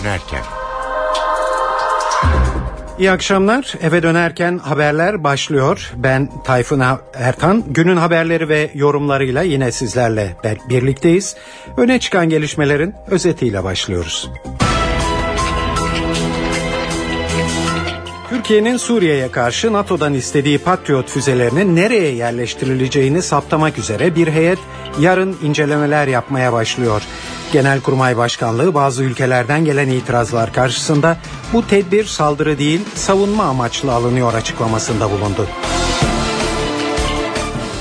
dönerken. İyi akşamlar. Eve dönerken haberler başlıyor. Ben Tayfun Ertan. Günün haberleri ve yorumlarıyla yine sizlerle birlikteyiz. Öne çıkan gelişmelerin özetiyle başlıyoruz. Türkiye'nin Suriye'ye karşı NATO'dan istediği Patriot füzelerinin nereye yerleştirileceğini saptamak üzere bir heyet yarın incelemeler yapmaya başlıyor. Genelkurmay Başkanlığı bazı ülkelerden gelen itirazlar karşısında bu tedbir saldırı değil savunma amaçlı alınıyor açıklamasında bulundu.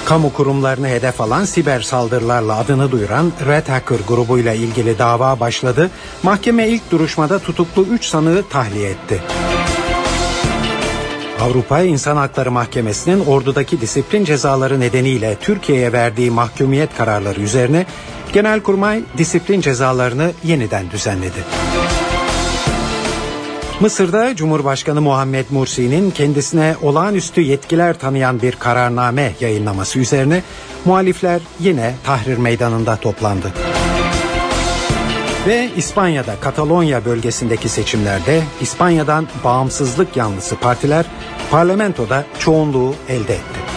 Kamu kurumlarını hedef alan siber saldırılarla adını duyuran Red Hacker grubuyla ilgili dava başladı. Mahkeme ilk duruşmada tutuklu 3 sanığı tahliye etti. Avrupa İnsan Hakları Mahkemesi'nin ordudaki disiplin cezaları nedeniyle Türkiye'ye verdiği mahkumiyet kararları üzerine Genelkurmay disiplin cezalarını yeniden düzenledi. Mısır'da Cumhurbaşkanı Muhammed Mursi'nin kendisine olağanüstü yetkiler tanıyan bir kararname yayınlaması üzerine muhalifler yine Tahrir Meydanı'nda toplandı. Ve İspanya'da Katalonya bölgesindeki seçimlerde İspanya'dan bağımsızlık yanlısı partiler parlamentoda çoğunluğu elde etti.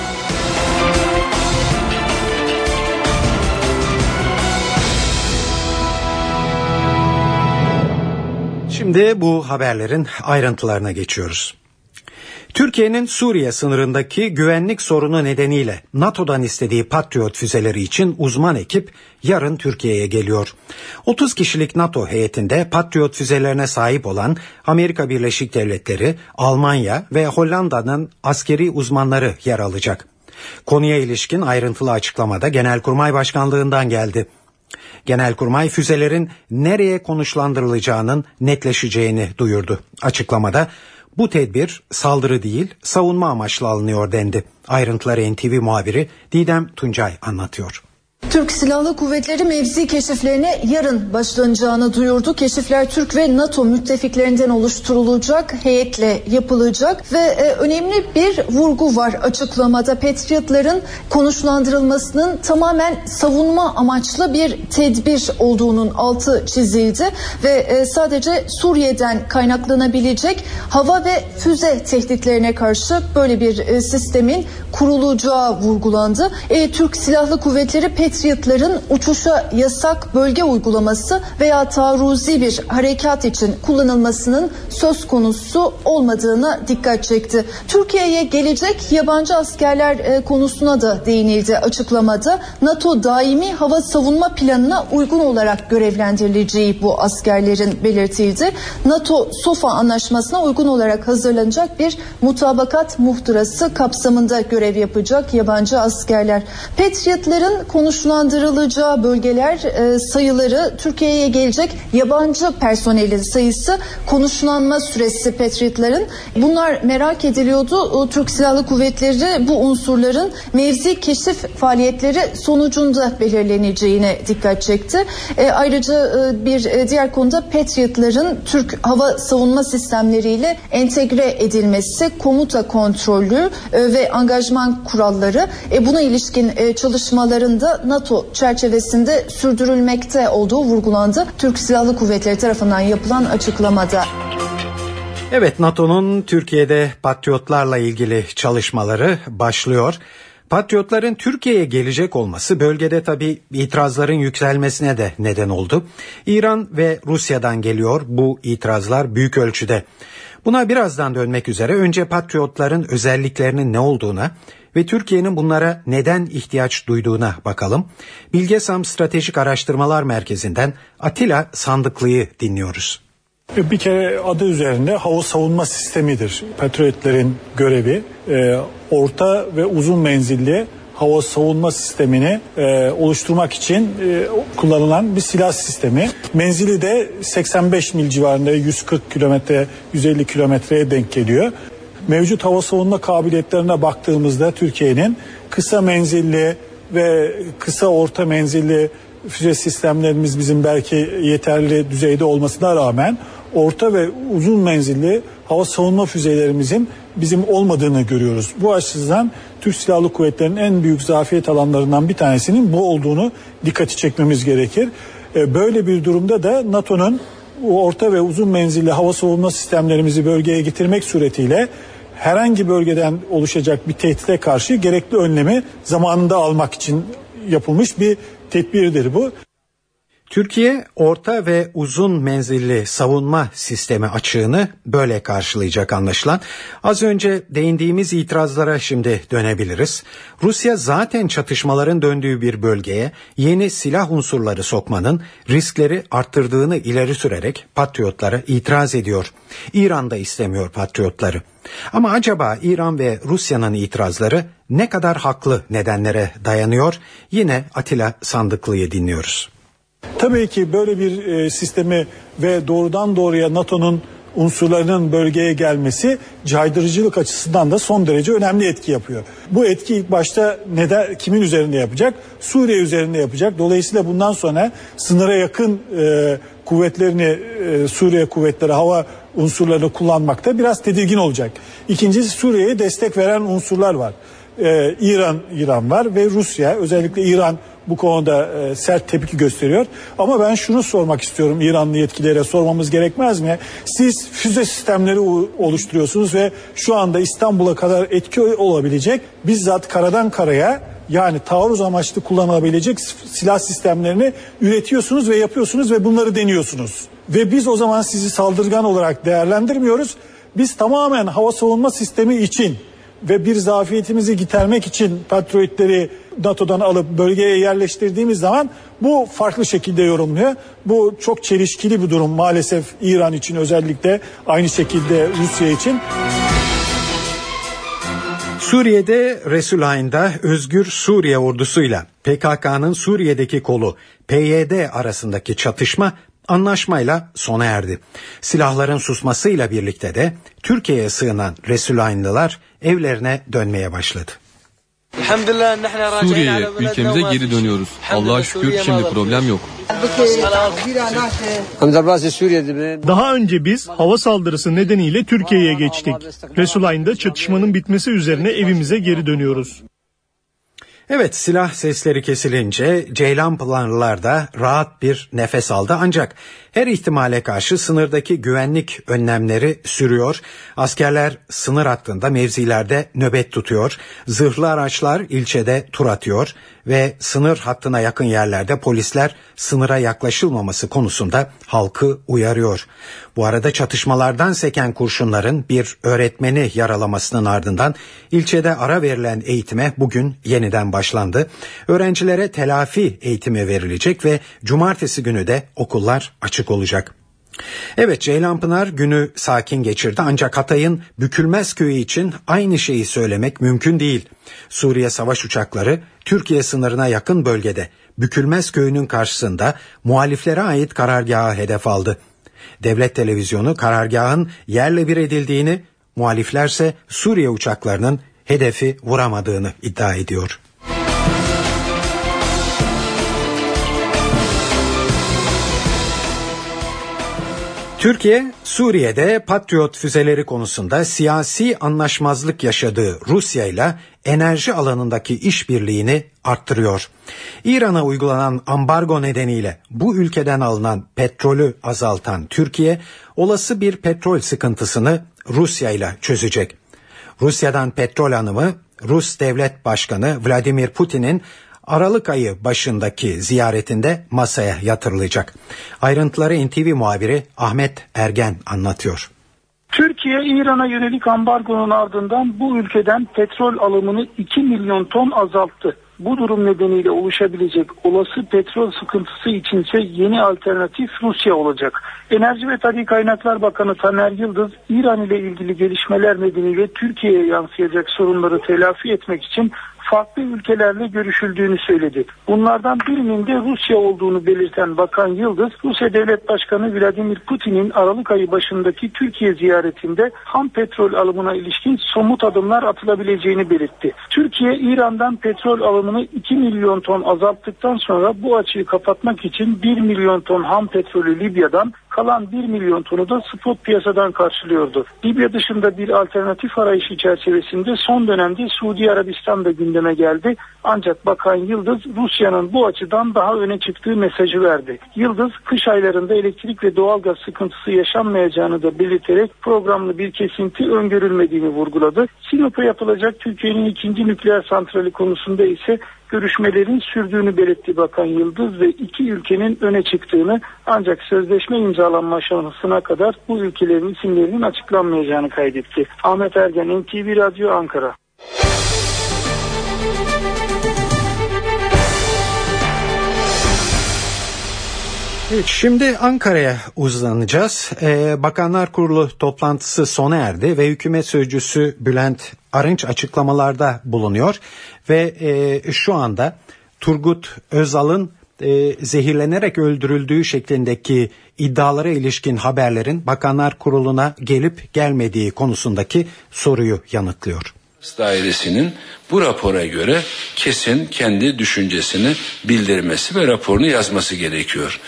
Şimdi bu haberlerin ayrıntılarına geçiyoruz. Türkiye'nin Suriye sınırındaki güvenlik sorunu nedeniyle NATO'dan istediği Patriot füzeleri için uzman ekip yarın Türkiye'ye geliyor. 30 kişilik NATO heyetinde Patriot füzelerine sahip olan Amerika Birleşik Devletleri, Almanya ve Hollanda'nın askeri uzmanları yer alacak. Konuya ilişkin ayrıntılı açıklamada Genelkurmay Başkanlığından geldi. Genelkurmay füzelerin nereye konuşlandırılacağının netleşeceğini duyurdu. Açıklamada bu tedbir saldırı değil savunma amaçlı alınıyor dendi. Ayrıntıları NTV muhabiri Didem Tuncay anlatıyor. Türk Silahlı Kuvvetleri mevzi keşiflerine yarın başlanacağını duyurdu. Keşifler Türk ve NATO müttefiklerinden oluşturulacak, heyetle yapılacak ve e, önemli bir vurgu var açıklamada. Patriotların konuşlandırılmasının tamamen savunma amaçlı bir tedbir olduğunun altı çizildi ve e, sadece Suriye'den kaynaklanabilecek hava ve füze tehditlerine karşı böyle bir e, sistemin kurulacağı vurgulandı. E, Türk Silahlı Kuvvetleri Patriot Patriotların uçuşa yasak bölge uygulaması veya taarruzi bir harekat için kullanılmasının söz konusu olmadığına dikkat çekti. Türkiye'ye gelecek yabancı askerler e, konusuna da değinildi açıklamada. NATO daimi hava savunma planına uygun olarak görevlendirileceği bu askerlerin belirtildi. NATO SOFA anlaşmasına uygun olarak hazırlanacak bir mutabakat muhtırası kapsamında görev yapacak yabancı askerler. Patriotların konuşulan konuşlandırılacağı bölgeler e, sayıları Türkiye'ye gelecek yabancı personelin sayısı konuşlanma süresi Patriot'ların bunlar merak ediliyordu. Türk Silahlı Kuvvetleri bu unsurların mevzi keşif faaliyetleri sonucunda belirleneceğine dikkat çekti. E, ayrıca e, bir e, diğer konuda Patriot'ların Türk hava savunma sistemleriyle entegre edilmesi, komuta kontrolü e, ve angajman kuralları e, buna ilişkin e, çalışmalarında NATO çerçevesinde sürdürülmekte olduğu vurgulandı. Türk Silahlı Kuvvetleri tarafından yapılan açıklamada. Evet NATO'nun Türkiye'de patriotlarla ilgili çalışmaları başlıyor. Patriotların Türkiye'ye gelecek olması bölgede tabi itirazların yükselmesine de neden oldu. İran ve Rusya'dan geliyor bu itirazlar büyük ölçüde. Buna birazdan dönmek üzere önce patriotların özelliklerinin ne olduğuna ve Türkiye'nin bunlara neden ihtiyaç duyduğuna bakalım. Bilgesam Stratejik Araştırmalar Merkezi'nden Atilla Sandıklı'yı dinliyoruz. Bir kere adı üzerinde hava savunma sistemidir. Patriotlerin görevi e, orta ve uzun menzilli hava savunma sistemini e, oluşturmak için e, kullanılan bir silah sistemi. Menzili de 85 mil civarında 140 kilometre 150 kilometreye denk geliyor mevcut hava savunma kabiliyetlerine baktığımızda Türkiye'nin kısa menzilli ve kısa orta menzilli füze sistemlerimiz bizim belki yeterli düzeyde olmasına rağmen orta ve uzun menzilli hava savunma füzelerimizin bizim olmadığını görüyoruz. Bu açıdan Türk Silahlı Kuvvetleri'nin en büyük zafiyet alanlarından bir tanesinin bu olduğunu dikkati çekmemiz gerekir. E, böyle bir durumda da NATO'nun orta ve uzun menzilli hava savunma sistemlerimizi bölgeye getirmek suretiyle herhangi bölgeden oluşacak bir tehdide karşı gerekli önlemi zamanında almak için yapılmış bir tedbirdir bu. Türkiye orta ve uzun menzilli savunma sistemi açığını böyle karşılayacak anlaşılan. Az önce değindiğimiz itirazlara şimdi dönebiliriz. Rusya zaten çatışmaların döndüğü bir bölgeye yeni silah unsurları sokmanın riskleri arttırdığını ileri sürerek patriotlara itiraz ediyor. İran da istemiyor patriotları. Ama acaba İran ve Rusya'nın itirazları ne kadar haklı nedenlere dayanıyor? Yine Atilla Sandıklı'yı dinliyoruz. Tabii ki böyle bir e, sistemi ve doğrudan doğruya NATO'nun unsurlarının bölgeye gelmesi caydırıcılık açısından da son derece önemli etki yapıyor. Bu etki ilk başta neden kimin üzerinde yapacak? Suriye üzerinde yapacak. Dolayısıyla bundan sonra sınıra yakın e, kuvvetlerini e, Suriye kuvvetleri hava unsurlarını kullanmakta biraz tedirgin olacak. İkincisi Suriye'ye destek veren unsurlar var. Ee, İran İran var ve Rusya özellikle İran bu konuda e, sert tepki gösteriyor. Ama ben şunu sormak istiyorum İranlı yetkililere sormamız gerekmez mi? Siz füze sistemleri oluşturuyorsunuz ve şu anda İstanbul'a kadar etki olabilecek bizzat karadan karaya yani taarruz amaçlı kullanılabilecek silah sistemlerini üretiyorsunuz ve yapıyorsunuz ve bunları deniyorsunuz. Ve biz o zaman sizi saldırgan olarak değerlendirmiyoruz. Biz tamamen hava savunma sistemi için ve bir zafiyetimizi gidermek için patriotleri NATO'dan alıp bölgeye yerleştirdiğimiz zaman bu farklı şekilde yorumluyor. Bu çok çelişkili bir durum maalesef İran için özellikle aynı şekilde Rusya için. Suriye'de Resulayn'da Özgür Suriye ordusuyla PKK'nın Suriye'deki kolu PYD arasındaki çatışma anlaşmayla sona erdi. Silahların susmasıyla birlikte de Türkiye'ye sığınan Resulaynlılar evlerine dönmeye başladı. Suriye'ye, ülkemize geri dönüyoruz. Allah'a şükür şimdi problem yok. Daha önce biz hava saldırısı nedeniyle Türkiye'ye geçtik. Resulayn'da çatışmanın bitmesi üzerine evimize geri dönüyoruz. Evet silah sesleri kesilince Ceylan Pınarlılar da rahat bir nefes aldı ancak her ihtimale karşı sınırdaki güvenlik önlemleri sürüyor. Askerler sınır hattında mevzilerde nöbet tutuyor. Zırhlı araçlar ilçede tur atıyor ve sınır hattına yakın yerlerde polisler sınıra yaklaşılmaması konusunda halkı uyarıyor. Bu arada çatışmalardan seken kurşunların bir öğretmeni yaralamasının ardından ilçede ara verilen eğitime bugün yeniden başlandı. Öğrencilere telafi eğitimi verilecek ve cumartesi günü de okullar açık olacak. Evet Ceylanpınar günü sakin geçirdi ancak Hatay'ın Bükülmez köyü için aynı şeyi söylemek mümkün değil. Suriye savaş uçakları Türkiye sınırına yakın bölgede Bükülmez köyünün karşısında muhaliflere ait karargahı hedef aldı. Devlet televizyonu karargahın yerle bir edildiğini, muhaliflerse Suriye uçaklarının hedefi vuramadığını iddia ediyor. Türkiye, Suriye'de Patriot füzeleri konusunda siyasi anlaşmazlık yaşadığı Rusya ile enerji alanındaki işbirliğini arttırıyor. İran'a uygulanan ambargo nedeniyle bu ülkeden alınan petrolü azaltan Türkiye, olası bir petrol sıkıntısını Rusya ile çözecek. Rusya'dan petrol anımı Rus Devlet Başkanı Vladimir Putin'in Aralık ayı başındaki ziyaretinde masaya yatırılacak. Ayrıntıları NTV muhabiri Ahmet Ergen anlatıyor. Türkiye İran'a yönelik ambargonun ardından bu ülkeden petrol alımını 2 milyon ton azalttı. Bu durum nedeniyle oluşabilecek olası petrol sıkıntısı içinse yeni alternatif Rusya olacak. Enerji ve Tabii Kaynaklar Bakanı Taner Yıldız, İran ile ilgili gelişmeler nedeniyle Türkiye'ye yansıyacak sorunları telafi etmek için farklı ülkelerle görüşüldüğünü söyledi. Bunlardan birinin de Rusya olduğunu belirten Bakan Yıldız, Rusya Devlet Başkanı Vladimir Putin'in Aralık ayı başındaki Türkiye ziyaretinde ham petrol alımına ilişkin somut adımlar atılabileceğini belirtti. Türkiye, İran'dan petrol alımını 2 milyon ton azalttıktan sonra bu açığı kapatmak için 1 milyon ton ham petrolü Libya'dan, kalan 1 milyon tonu da spot piyasadan karşılıyordu. Libya dışında bir alternatif arayışı çerçevesinde son dönemde Suudi Arabistan'da gündeme gündeme geldi. Ancak Bakan Yıldız Rusya'nın bu açıdan daha öne çıktığı mesajı verdi. Yıldız kış aylarında elektrik ve doğalgaz sıkıntısı yaşanmayacağını da belirterek programlı bir kesinti öngörülmediğini vurguladı. Sinop'a yapılacak Türkiye'nin ikinci nükleer santrali konusunda ise görüşmelerin sürdüğünü belirtti Bakan Yıldız ve iki ülkenin öne çıktığını ancak sözleşme imzalanma aşamasına kadar bu ülkelerin isimlerinin açıklanmayacağını kaydetti. Ahmet Ergen, NTV Radyo Ankara. Evet, şimdi Ankara'ya uzanacağız. Ee, Bakanlar Kurulu toplantısı sona erdi ve hükümet sözcüsü Bülent Arınç açıklamalarda bulunuyor ve e, şu anda Turgut Özal'ın e, zehirlenerek öldürüldüğü şeklindeki iddialara ilişkin haberlerin Bakanlar Kurulu'na gelip gelmediği konusundaki soruyu yanıtlıyor dairesinin bu rapora göre kesin kendi düşüncesini bildirmesi ve raporunu yazması gerekiyor.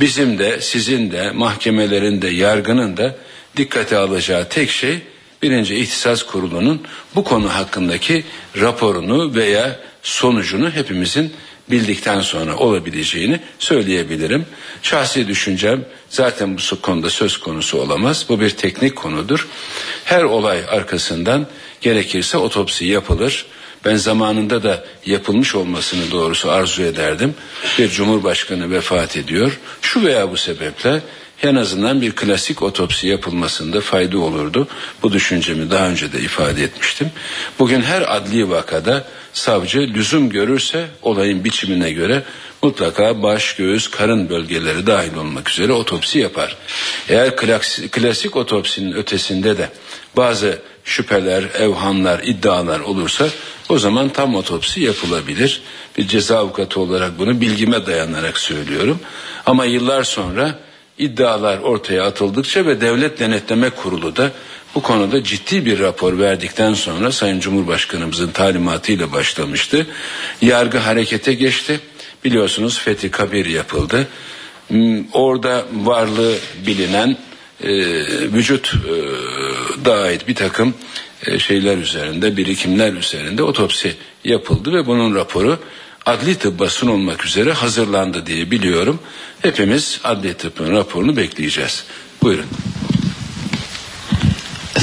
Bizim de sizin de mahkemelerin de yargının da dikkate alacağı tek şey birinci ihtisas kurulunun bu konu hakkındaki raporunu veya sonucunu hepimizin bildikten sonra olabileceğini söyleyebilirim. Şahsi düşüncem zaten bu konuda söz konusu olamaz. Bu bir teknik konudur. Her olay arkasından gerekirse otopsi yapılır. Ben zamanında da yapılmış olmasını doğrusu arzu ederdim. Bir cumhurbaşkanı vefat ediyor. Şu veya bu sebeple en azından bir klasik otopsi yapılmasında fayda olurdu. Bu düşüncemi daha önce de ifade etmiştim. Bugün her adli vakada savcı lüzum görürse olayın biçimine göre mutlaka baş, göğüs, karın bölgeleri dahil olmak üzere otopsi yapar. Eğer klasik, klasik otopsinin ötesinde de bazı şüpheler, evhamlar, iddialar olursa o zaman tam otopsi yapılabilir. Bir ceza avukatı olarak bunu bilgime dayanarak söylüyorum. Ama yıllar sonra iddialar ortaya atıldıkça ve Devlet Denetleme Kurulu da bu konuda ciddi bir rapor verdikten sonra Sayın Cumhurbaşkanımızın talimatıyla başlamıştı. Yargı harekete geçti. Biliyorsunuz Fethi Kabir yapıldı. Hmm, orada varlığı bilinen e, vücut e, da bir takım e, şeyler üzerinde, birikimler üzerinde otopsi yapıldı ve bunun raporu adli tıbba sunulmak üzere hazırlandı diye biliyorum. Hepimiz adli tıbbın raporunu bekleyeceğiz. Buyurun.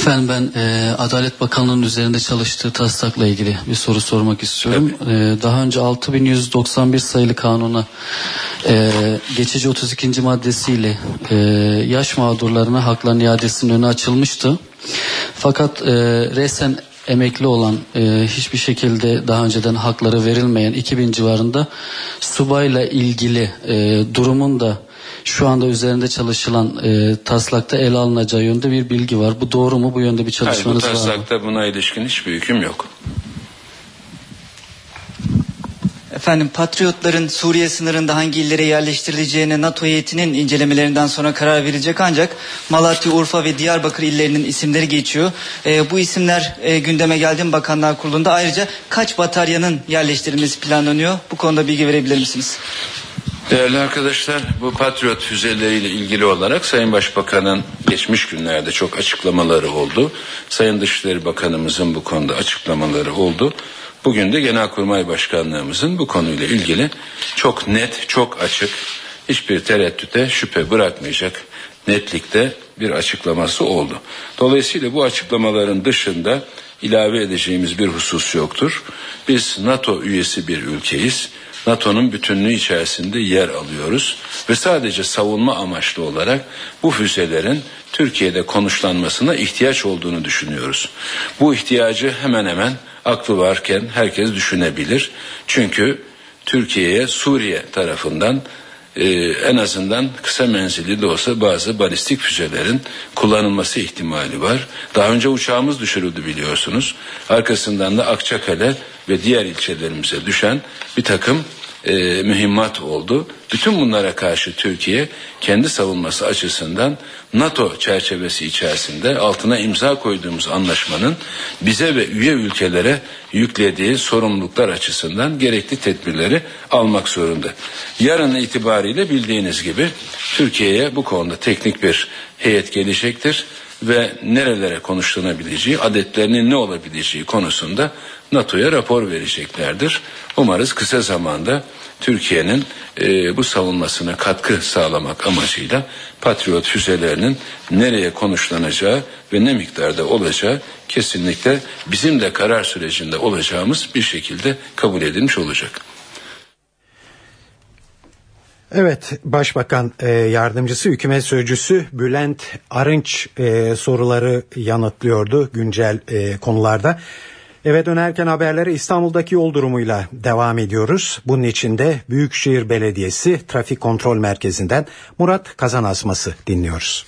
Efendim ben e, Adalet Bakanlığı'nın üzerinde çalıştığı taslakla ilgili bir soru sormak istiyorum. E, daha önce 6191 sayılı kanuna e, geçici 32. maddesiyle e, yaş mağdurlarına hakların iadesinin önü açılmıştı. Fakat e, resen emekli olan e, hiçbir şekilde daha önceden hakları verilmeyen 2000 civarında subayla ilgili e, durumun da şu anda üzerinde çalışılan e, taslakta ele alınacağı yönde bir bilgi var. Bu doğru mu? Bu yönde bir çalışmanız Hayır, bu var mı? taslakta buna ilişkin hiçbir hüküm yok. Efendim Patriotların Suriye sınırında hangi illere yerleştirileceğine NATO heyetinin incelemelerinden sonra karar verilecek ancak Malatya, Urfa ve Diyarbakır illerinin isimleri geçiyor. E, bu isimler e, gündeme geldi mi Bakanlar Kurulu'nda? Ayrıca kaç bataryanın yerleştirilmesi planlanıyor? Bu konuda bilgi verebilir misiniz? Değerli arkadaşlar bu Patriot füzeleriyle ilgili olarak Sayın Başbakan'ın geçmiş günlerde çok açıklamaları oldu. Sayın Dışişleri Bakanımızın bu konuda açıklamaları oldu. Bugün de Genelkurmay Başkanlığımızın bu konuyla ilgili çok net, çok açık, hiçbir tereddüte şüphe bırakmayacak netlikte bir açıklaması oldu. Dolayısıyla bu açıklamaların dışında ilave edeceğimiz bir husus yoktur. Biz NATO üyesi bir ülkeyiz. NATO'nun bütünlüğü içerisinde yer alıyoruz ve sadece savunma amaçlı olarak bu füzelerin Türkiye'de konuşlanmasına ihtiyaç olduğunu düşünüyoruz. Bu ihtiyacı hemen hemen aklı varken herkes düşünebilir. Çünkü Türkiye'ye Suriye tarafından e, en azından kısa menzilli de olsa bazı balistik füzelerin kullanılması ihtimali var. Daha önce uçağımız düşürüldü biliyorsunuz. Arkasından da Akçakale ve diğer ilçelerimize düşen bir takım e, mühimmat oldu. Bütün bunlara karşı Türkiye kendi savunması açısından NATO çerçevesi içerisinde altına imza koyduğumuz anlaşmanın bize ve üye ülkelere yüklediği sorumluluklar açısından gerekli tedbirleri almak zorunda. Yarın itibariyle bildiğiniz gibi Türkiye'ye bu konuda teknik bir heyet gelecektir ve nerelere konuşlanabileceği, adetlerinin ne olabileceği konusunda NATO'ya rapor vereceklerdir. Umarız kısa zamanda Türkiye'nin e, bu savunmasına katkı sağlamak amacıyla Patriot füzelerinin nereye konuşlanacağı ve ne miktarda olacağı kesinlikle bizim de karar sürecinde olacağımız bir şekilde kabul edilmiş olacak. Evet, Başbakan e, Yardımcısı Hükümet Sözcüsü Bülent Arınç e, soruları yanıtlıyordu güncel e, konularda. Eve dönerken haberlere İstanbul'daki yol durumuyla devam ediyoruz. Bunun için de Büyükşehir Belediyesi Trafik Kontrol Merkezi'nden Murat Kazan Asması dinliyoruz.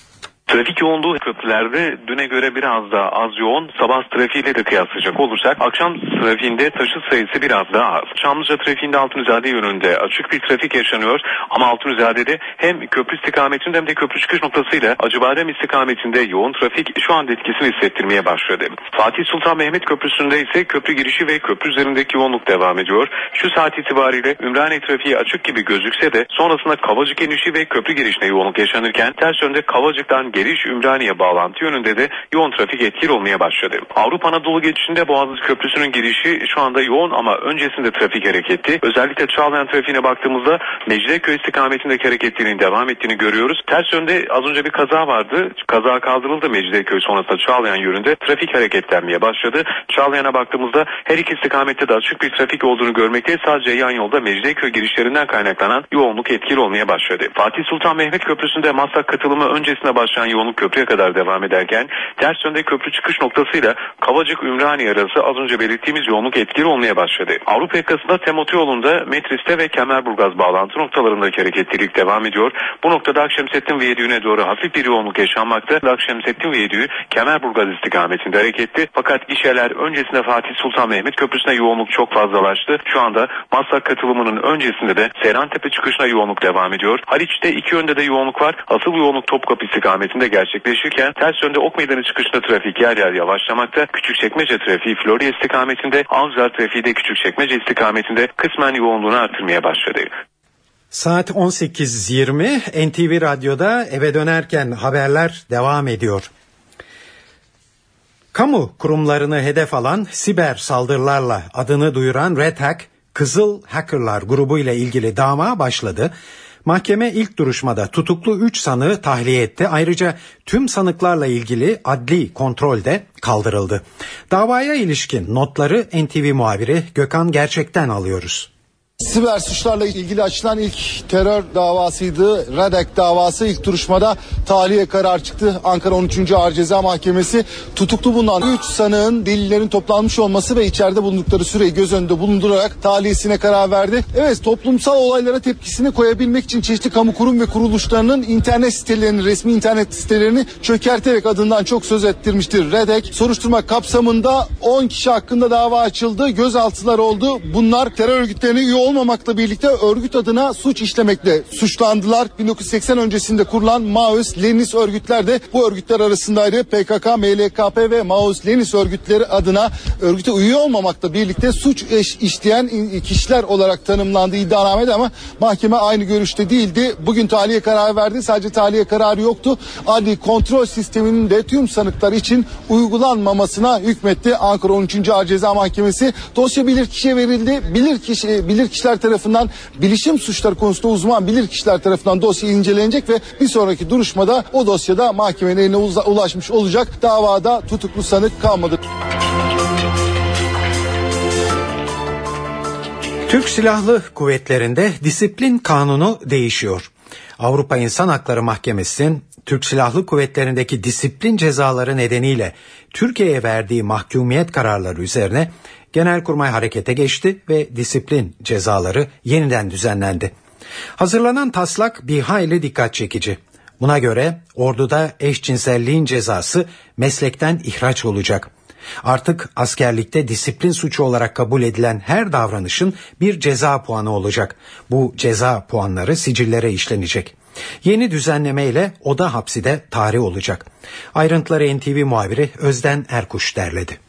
Trafik yoğunluğu köprülerde düne göre biraz daha az yoğun. Sabah trafiğiyle de kıyaslayacak olursak akşam trafiğinde taşıt sayısı biraz daha az. Çamlıca trafiğinde Altınizade yönünde açık bir trafik yaşanıyor. Ama Altunizade'de hem köprü istikametinde hem de köprü çıkış noktasıyla Acıbadem istikametinde yoğun trafik şu anda etkisini hissettirmeye başladı. Fatih Sultan Mehmet Köprüsü'nde ise köprü girişi ve köprü üzerindeki yoğunluk devam ediyor. Şu saat itibariyle Ümraniye trafiği açık gibi gözükse de sonrasında Kavacık inişi ve köprü girişine yoğunluk yaşanırken ters yönde Kavacık'tan geliş Ümraniye bağlantı yönünde de yoğun trafik etkili olmaya başladı. Avrupa Anadolu geçişinde Boğaziçi Köprüsü'nün girişi şu anda yoğun ama öncesinde trafik hareketli. Özellikle Çağlayan trafiğine baktığımızda Mecidiyeköy istikametindeki hareketliliğin devam ettiğini görüyoruz. Ters yönde az önce bir kaza vardı. Kaza kaldırıldı Mecidiyeköy sonrasında Çağlayan yönünde trafik hareketlenmeye başladı. Çağlayan'a baktığımızda her iki istikamette de açık bir trafik olduğunu görmekteyiz. Sadece yan yolda Mecidiyeköy girişlerinden kaynaklanan yoğunluk etkili olmaya başladı. Fatih Sultan Mehmet Köprüsü'nde Maslak katılımı öncesinde başlayan yoğunluk köprüye kadar devam ederken ters yönde köprü çıkış noktasıyla Kavacık Ümraniye arası az önce belirttiğimiz yoğunluk etkili olmaya başladı. Avrupa yakasında Temot yolunda Metris'te ve Kemerburgaz bağlantı noktalarındaki hareketlilik devam ediyor. Bu noktada Akşemsettin Viyadüğü'ne doğru hafif bir yoğunluk yaşanmakta. Akşemsettin Viyadüğü Kemerburgaz istikametinde hareketli. Fakat gişeler öncesinde Fatih Sultan Mehmet Köprüsü'ne yoğunluk çok fazlalaştı. Şu anda Maslak katılımının öncesinde de Seyrantepe çıkışına yoğunluk devam ediyor. Haliç'te iki yönde de yoğunluk var. Asıl yoğunluk Topkapı istikametinde gerçekleşirken ters yönde Ok Meydanı çıkışında trafik yer yer yavaşlamakta. Küçükçekmece trafiği Florya istikametinde, Avcılar trafiği de Küçükçekmece istikametinde kısmen yoğunluğunu artırmaya başladı. Saat 18.20 NTV Radyo'da eve dönerken haberler devam ediyor. Kamu kurumlarını hedef alan siber saldırılarla adını duyuran Red Hack, Kızıl Hackerlar grubu ile ilgili dava başladı. Mahkeme ilk duruşmada tutuklu 3 sanığı tahliye etti. Ayrıca tüm sanıklarla ilgili adli kontrol de kaldırıldı. Davaya ilişkin notları NTV muhabiri Gökhan Gerçek'ten alıyoruz. Siber suçlarla ilgili açılan ilk terör davasıydı. Redek davası ilk duruşmada tahliye karar çıktı. Ankara 13. Ağır Ceza Mahkemesi tutuklu bulunan 3 sanığın delillerin toplanmış olması ve içeride bulundukları süreyi göz önünde bulundurarak tahliyesine karar verdi. Evet toplumsal olaylara tepkisini koyabilmek için çeşitli kamu kurum ve kuruluşlarının internet sitelerini, resmi internet sitelerini çökerterek adından çok söz ettirmiştir. Redek soruşturma kapsamında 10 kişi hakkında dava açıldı. Gözaltılar oldu. Bunlar terör örgütlerine üye olmamakla birlikte örgüt adına suç işlemekle suçlandılar. 1980 öncesinde kurulan Maoist Leninist örgütler de bu örgütler arasındaydı. PKK, MLKP ve Maoist Leninist örgütleri adına örgüte üye olmamakla birlikte suç işleyen kişiler olarak tanımlandığı iddianamede ama mahkeme aynı görüşte değildi. Bugün tahliye kararı verdi. Sadece tahliye kararı yoktu. Adli kontrol sisteminin de tüm sanıklar için uygulanmamasına hükmetti. Ankara 13. Ağır Ceza Mahkemesi dosya bilirkişiye verildi. Bilirkişi bilir kişiler tarafından bilişim suçları konusunda uzman bilir kişiler tarafından dosya incelenecek ve bir sonraki duruşmada o dosyada mahkemenin eline ulaşmış olacak. Davada tutuklu sanık kalmadı. Türk Silahlı Kuvvetleri'nde disiplin kanunu değişiyor. Avrupa İnsan Hakları Mahkemesi'nin Türk Silahlı Kuvvetleri'ndeki disiplin cezaları nedeniyle Türkiye'ye verdiği mahkumiyet kararları üzerine Genelkurmay harekete geçti ve disiplin cezaları yeniden düzenlendi. Hazırlanan taslak bir hayli dikkat çekici. Buna göre orduda eşcinselliğin cezası meslekten ihraç olacak. Artık askerlikte disiplin suçu olarak kabul edilen her davranışın bir ceza puanı olacak. Bu ceza puanları sicillere işlenecek. Yeni düzenleme ile oda hapsi de tarih olacak. Ayrıntıları NTV muhabiri Özden Erkuş derledi.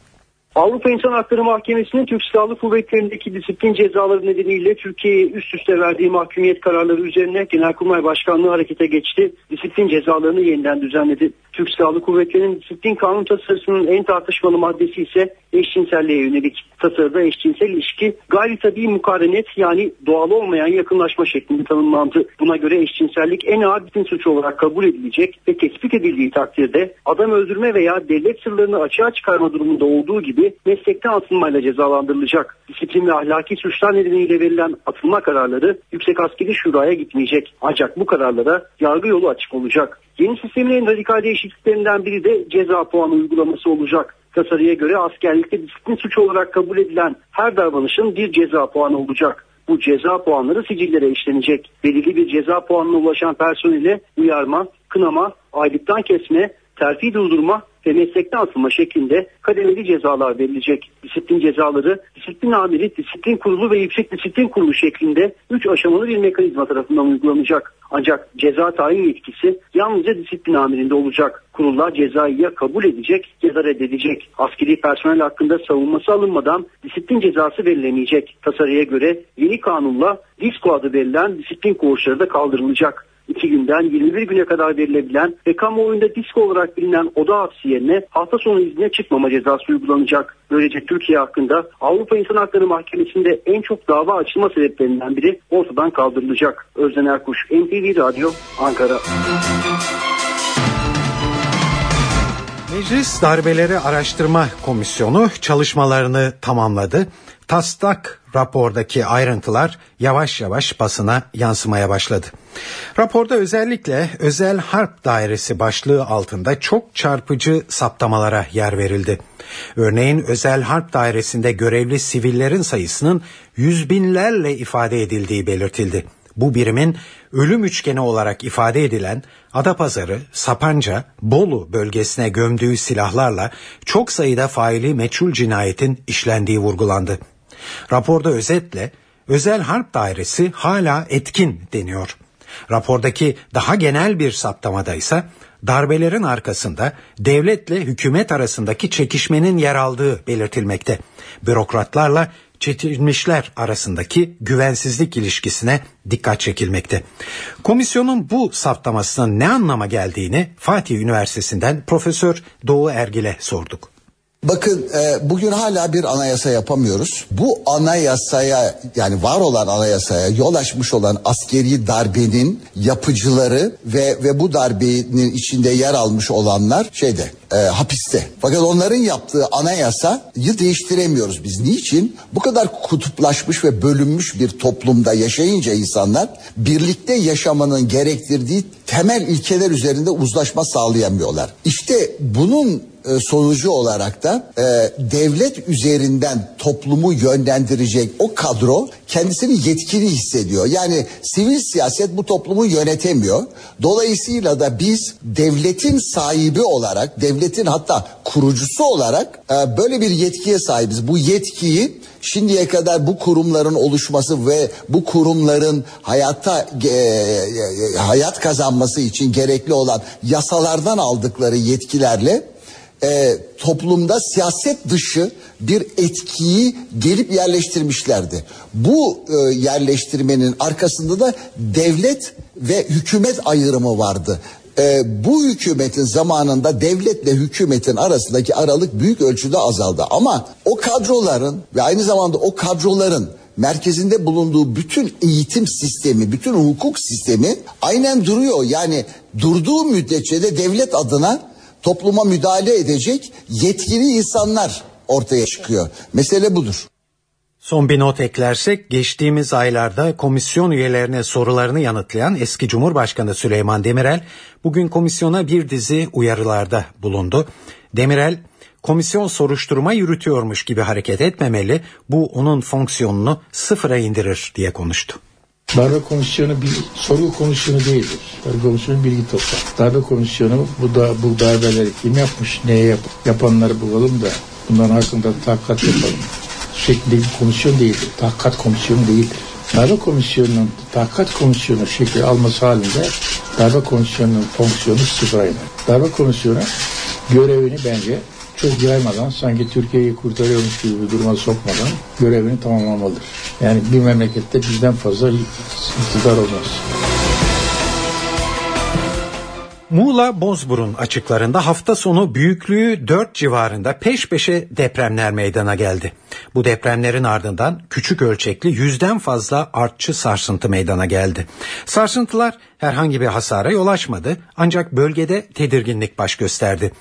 Avrupa İnsan Hakları Mahkemesi'nin Türk Silahlı Kuvvetleri'ndeki disiplin cezaları nedeniyle Türkiye'ye üst üste verdiği mahkumiyet kararları üzerine Genelkurmay Başkanlığı harekete geçti. Disiplin cezalarını yeniden düzenledi. Türk Silahlı Kuvvetleri'nin disiplin kanun tasarısının en tartışmalı maddesi ise eşcinselliğe yönelik. Tasarıda eşcinsel ilişki gayri tabi mukarenet yani doğal olmayan yakınlaşma şeklinde tanımlandı. Buna göre eşcinsellik en ağır bütün suç olarak kabul edilecek ve tespit edildiği takdirde adam öldürme veya devlet sırlarını açığa çıkarma durumunda olduğu gibi meslekten atılmayla cezalandırılacak. Disiplin ve ahlaki suçlar nedeniyle verilen atılma kararları Yüksek Askeri Şura'ya gitmeyecek. Ancak bu kararlara yargı yolu açık olacak. Yeni sistemin en radikal değişikliklerinden biri de ceza puanı uygulaması olacak. Tasarıya göre askerlikte disiplin suçu olarak kabul edilen her davranışın bir ceza puanı olacak. Bu ceza puanları sicillere işlenecek. Belirli bir ceza puanına ulaşan personele uyarma, kınama, aylıktan kesme, terfi durdurma ve meslekten atılma şeklinde kademeli cezalar verilecek. Disiplin cezaları disiplin amiri, disiplin kurulu ve yüksek disiplin kurulu şeklinde 3 aşamalı bir mekanizma tarafından uygulanacak. Ancak ceza tayin yetkisi yalnızca disiplin amirinde olacak. Kurullar cezayı ya kabul edecek ya da reddedecek. Askeri personel hakkında savunması alınmadan disiplin cezası verilemeyecek. Tasarıya göre yeni kanunla disko adı verilen disiplin koğuşları da kaldırılacak. 2 günden 21 güne kadar verilebilen ve kamuoyunda disko olarak bilinen oda hapsi yerine hafta sonu izne çıkmama cezası uygulanacak. Böylece Türkiye hakkında Avrupa İnsan Hakları Mahkemesi'nde en çok dava açılma sebeplerinden biri ortadan kaldırılacak. Özden Erkuş, NTV Radyo, Ankara. Meclis Darbeleri Araştırma Komisyonu çalışmalarını tamamladı. Taslak rapordaki ayrıntılar yavaş yavaş basına yansımaya başladı. Raporda özellikle özel harp dairesi başlığı altında çok çarpıcı saptamalara yer verildi. Örneğin özel harp dairesinde görevli sivillerin sayısının yüz binlerle ifade edildiği belirtildi. Bu birimin ölüm üçgeni olarak ifade edilen Adapazarı, Sapanca, Bolu bölgesine gömdüğü silahlarla çok sayıda faili meçhul cinayetin işlendiği vurgulandı. Raporda özetle özel harp dairesi hala etkin deniyor. Rapordaki daha genel bir saptamada ise darbelerin arkasında devletle hükümet arasındaki çekişmenin yer aldığı belirtilmekte. Bürokratlarla çetilmişler arasındaki güvensizlik ilişkisine dikkat çekilmekte. Komisyonun bu saptamasının ne anlama geldiğini Fatih Üniversitesi'nden Profesör Doğu Ergil'e sorduk. Bakın e, bugün hala bir anayasa yapamıyoruz. Bu anayasaya yani var olan anayasaya yol açmış olan askeri darbenin yapıcıları ve ve bu darbenin içinde yer almış olanlar şeyde e, hapiste. Fakat onların yaptığı anayasayı değiştiremiyoruz biz. Niçin? Bu kadar kutuplaşmış ve bölünmüş bir toplumda yaşayınca insanlar birlikte yaşamanın gerektirdiği temel ilkeler üzerinde uzlaşma sağlayamıyorlar. İşte bunun sonucu olarak da e, devlet üzerinden toplumu yönlendirecek o kadro kendisini yetkili hissediyor. Yani sivil siyaset bu toplumu yönetemiyor. Dolayısıyla da biz devletin sahibi olarak, devletin hatta kurucusu olarak e, böyle bir yetkiye sahibiz. Bu yetkiyi şimdiye kadar bu kurumların oluşması ve bu kurumların hayata e, e, hayat kazanması için gerekli olan yasalardan aldıkları yetkilerle e, toplumda siyaset dışı bir etkiyi gelip yerleştirmişlerdi. Bu e, yerleştirmenin arkasında da devlet ve hükümet ayrımı vardı. E, bu hükümetin zamanında devletle hükümetin arasındaki aralık büyük ölçüde azaldı. Ama o kadroların ve aynı zamanda o kadroların merkezinde bulunduğu bütün eğitim sistemi, bütün hukuk sistemi aynen duruyor. Yani durduğu müddetçe de devlet adına topluma müdahale edecek yetkili insanlar ortaya çıkıyor. Mesele budur. Son bir not eklersek geçtiğimiz aylarda komisyon üyelerine sorularını yanıtlayan eski Cumhurbaşkanı Süleyman Demirel bugün komisyona bir dizi uyarılarda bulundu. Demirel komisyon soruşturma yürütüyormuş gibi hareket etmemeli bu onun fonksiyonunu sıfıra indirir diye konuştu. Darbe komisyonu bir soru komisyonu değildir. Darbe komisyonu bilgi toplar. Darbe komisyonu bu da bu darbeleri kim yapmış, neye yap, yapanları bulalım da bunların hakkında tahkikat yapalım. Şeklinde bir komisyon değildir. Tahkikat komisyonu değildir. Darbe komisyonunun tahkikat komisyonu şekli alması halinde darbe komisyonunun fonksiyonu sıfıra iner. Darbe komisyonu görevini bence çok yaymadan sanki Türkiye'yi kurtarıyormuş gibi bir duruma sokmadan görevini tamamlamalıdır. Yani bir memlekette bizden fazla iktidar olmaz. Muğla Bozburun açıklarında hafta sonu büyüklüğü 4 civarında peş peşe depremler meydana geldi. Bu depremlerin ardından küçük ölçekli yüzden fazla artçı sarsıntı meydana geldi. Sarsıntılar herhangi bir hasara yol açmadı ancak bölgede tedirginlik baş gösterdi.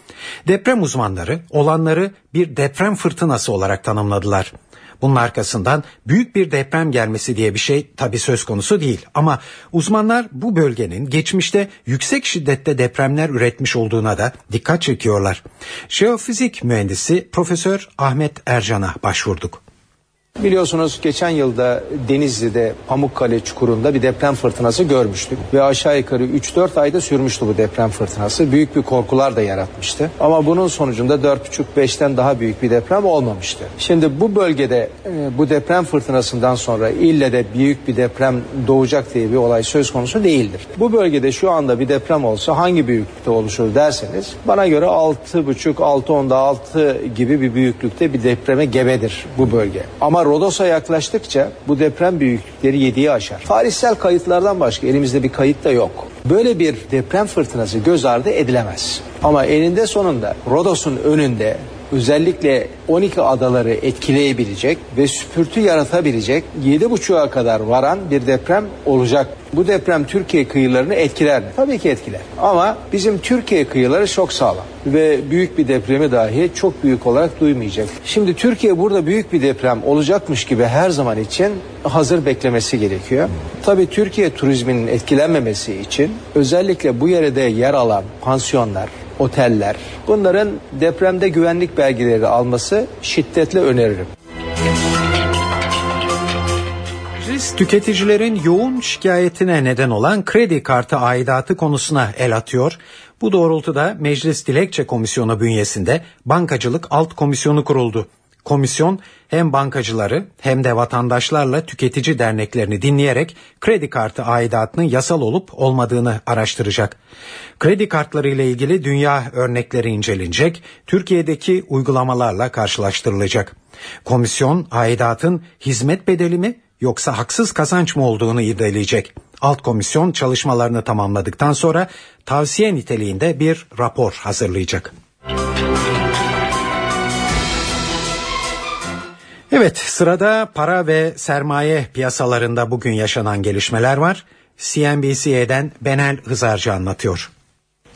Deprem uzmanları olanları bir deprem fırtınası olarak tanımladılar. Bunun arkasından büyük bir deprem gelmesi diye bir şey tabi söz konusu değil. Ama uzmanlar bu bölgenin geçmişte yüksek şiddette depremler üretmiş olduğuna da dikkat çekiyorlar. Jeofizik mühendisi Profesör Ahmet Ercan'a başvurduk. Biliyorsunuz geçen yılda Denizli'de Pamukkale çukurunda bir deprem fırtınası görmüştük. Ve aşağı yukarı 3-4 ayda sürmüştü bu deprem fırtınası. Büyük bir korkular da yaratmıştı. Ama bunun sonucunda 4,5-5'ten daha büyük bir deprem olmamıştı. Şimdi bu bölgede e, bu deprem fırtınasından sonra ille de büyük bir deprem doğacak diye bir olay söz konusu değildir. Bu bölgede şu anda bir deprem olsa hangi büyüklükte oluşur derseniz bana göre 6,5-6 6 gibi bir büyüklükte bir depreme gebedir bu bölge. Ama Rodos'a yaklaştıkça bu deprem büyüklükleri 7'yi aşar. Tarihsel kayıtlardan başka elimizde bir kayıt da yok. Böyle bir deprem fırtınası göz ardı edilemez. Ama eninde sonunda Rodos'un önünde özellikle 12 adaları etkileyebilecek ve süpürtü yaratabilecek 7.5'a kadar varan bir deprem olacak. Bu deprem Türkiye kıyılarını etkiler mi? Tabii ki etkiler. Ama bizim Türkiye kıyıları çok sağlam ve büyük bir depremi dahi çok büyük olarak duymayacak. Şimdi Türkiye burada büyük bir deprem olacakmış gibi her zaman için hazır beklemesi gerekiyor. Tabii Türkiye turizminin etkilenmemesi için özellikle bu yerde yer alan pansiyonlar, oteller bunların depremde güvenlik belgeleri alması şiddetle öneririm. Meclis tüketicilerin yoğun şikayetine neden olan kredi kartı aidatı konusuna el atıyor. Bu doğrultuda Meclis Dilekçe Komisyonu bünyesinde Bankacılık Alt Komisyonu kuruldu. Komisyon hem bankacıları hem de vatandaşlarla tüketici derneklerini dinleyerek kredi kartı aidatının yasal olup olmadığını araştıracak. Kredi kartları ile ilgili dünya örnekleri incelenecek, Türkiye'deki uygulamalarla karşılaştırılacak. Komisyon aidatın hizmet bedeli mi yoksa haksız kazanç mı olduğunu irdeleyecek. Alt komisyon çalışmalarını tamamladıktan sonra tavsiye niteliğinde bir rapor hazırlayacak. Evet sırada para ve sermaye piyasalarında bugün yaşanan gelişmeler var. CNBC'den Benel Hızarcı anlatıyor.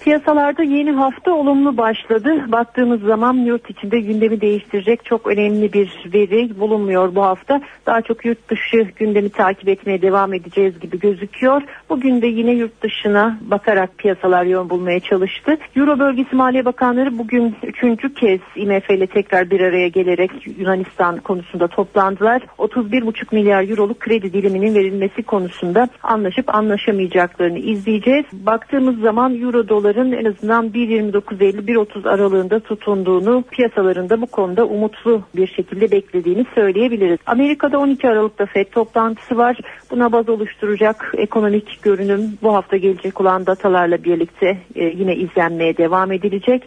Piyasalarda yeni hafta olumlu başladı. Baktığımız zaman yurt içinde gündemi değiştirecek çok önemli bir veri bulunmuyor bu hafta. Daha çok yurt dışı gündemi takip etmeye devam edeceğiz gibi gözüküyor. Bugün de yine yurt dışına bakarak piyasalar yön bulmaya çalıştı. Euro bölgesi Maliye Bakanları bugün üçüncü kez IMF ile tekrar bir araya gelerek Yunanistan konusunda toplandılar. 31,5 milyar euroluk kredi diliminin verilmesi konusunda anlaşıp anlaşamayacaklarını izleyeceğiz. Baktığımız zaman euro doları doların en azından 1.29.50-1.30 aralığında tutunduğunu piyasalarında bu konuda umutlu bir şekilde beklediğini söyleyebiliriz. Amerika'da 12 Aralık'ta FED toplantısı var. Buna baz oluşturacak ekonomik görünüm bu hafta gelecek olan datalarla birlikte e, yine izlenmeye devam edilecek.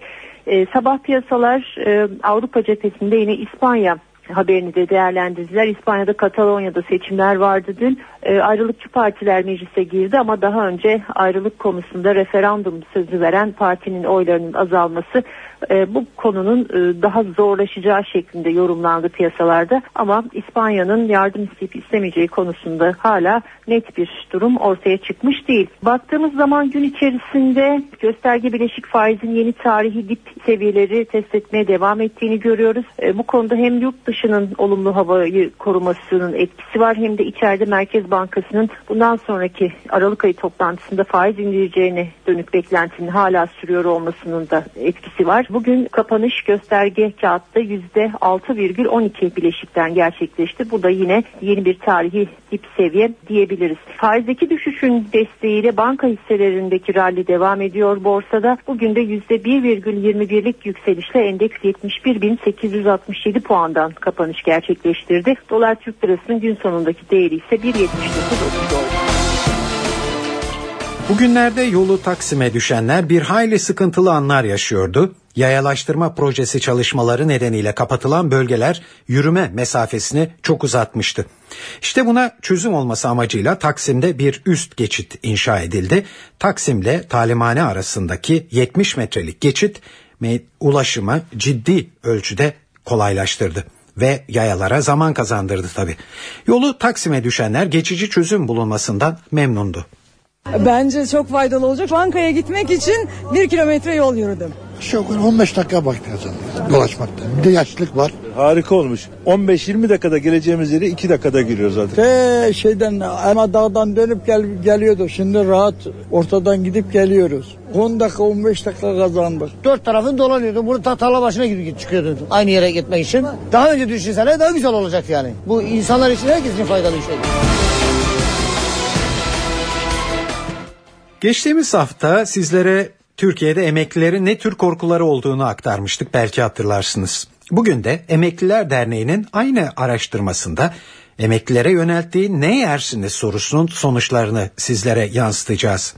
E, sabah piyasalar e, Avrupa cephesinde yine İspanya haberini de değerlendirdiler. İspanya'da Katalonya'da seçimler vardı dün. E, ayrılıkçı partiler meclise girdi ama daha önce ayrılık konusunda referandum sözü veren partinin oylarının azalması e, bu konunun e, daha zorlaşacağı şeklinde yorumlandı piyasalarda. Ama İspanya'nın yardım isteyip istemeyeceği konusunda hala net bir durum ortaya çıkmış değil. Baktığımız zaman gün içerisinde gösterge bileşik faizin yeni tarihi dip seviyeleri test etmeye devam ettiğini görüyoruz. Bu konuda hem yurt dışının olumlu havayı korumasının etkisi var hem de içeride Merkez Bankası'nın bundan sonraki Aralık ayı toplantısında faiz indireceğine dönük beklentinin hala sürüyor olmasının da etkisi var. Bugün kapanış gösterge kağıtta %6,12 bileşikten gerçekleşti. Bu da yine yeni bir tarihi dip seviye diyebiliriz. Faizdeki düşüşün desteğiyle banka hisselerindeki rally devam ediyor borsada. Bugün de %1,21'lik yükselişle endeks 71.867 puandan kapanış gerçekleştirdi. Dolar Türk Lirası'nın gün sonundaki değeri ise 1.79 oldu. Bugünlerde yolu Taksim'e düşenler bir hayli sıkıntılı anlar yaşıyordu. Yayalaştırma projesi çalışmaları nedeniyle kapatılan bölgeler yürüme mesafesini çok uzatmıştı. İşte buna çözüm olması amacıyla Taksim'de bir üst geçit inşa edildi. Taksim'le Talimhane arasındaki 70 metrelik geçit ulaşımı ciddi ölçüde kolaylaştırdı ve yayalara zaman kazandırdı tabi. Yolu Taksim'e düşenler geçici çözüm bulunmasından memnundu. Bence çok faydalı olacak. Bankaya gitmek için bir kilometre yol yürüdüm. Şu 15 dakika bakacağız dolaşmakta. Bir de yaşlılık var. Harika olmuş. 15-20 dakikada geleceğimiz yere 2 dakikada giriyoruz zaten. Te şeyden ama dağdan dönüp gel, geliyorduk. Şimdi rahat ortadan gidip geliyoruz. 10 dakika 15 dakika kazandık. Dört tarafın dolanıyordu. Bunu ta tarla başına gibi çıkıyordu. Aynı yere gitmek için. Daha önce düşünsene daha güzel olacak yani. Bu insanlar için herkes için faydalı bir şey. Geçtiğimiz hafta sizlere Türkiye'de emeklilerin ne tür korkuları olduğunu aktarmıştık belki hatırlarsınız. Bugün de Emekliler Derneği'nin aynı araştırmasında emeklilere yönelttiği ne yersiniz sorusunun sonuçlarını sizlere yansıtacağız.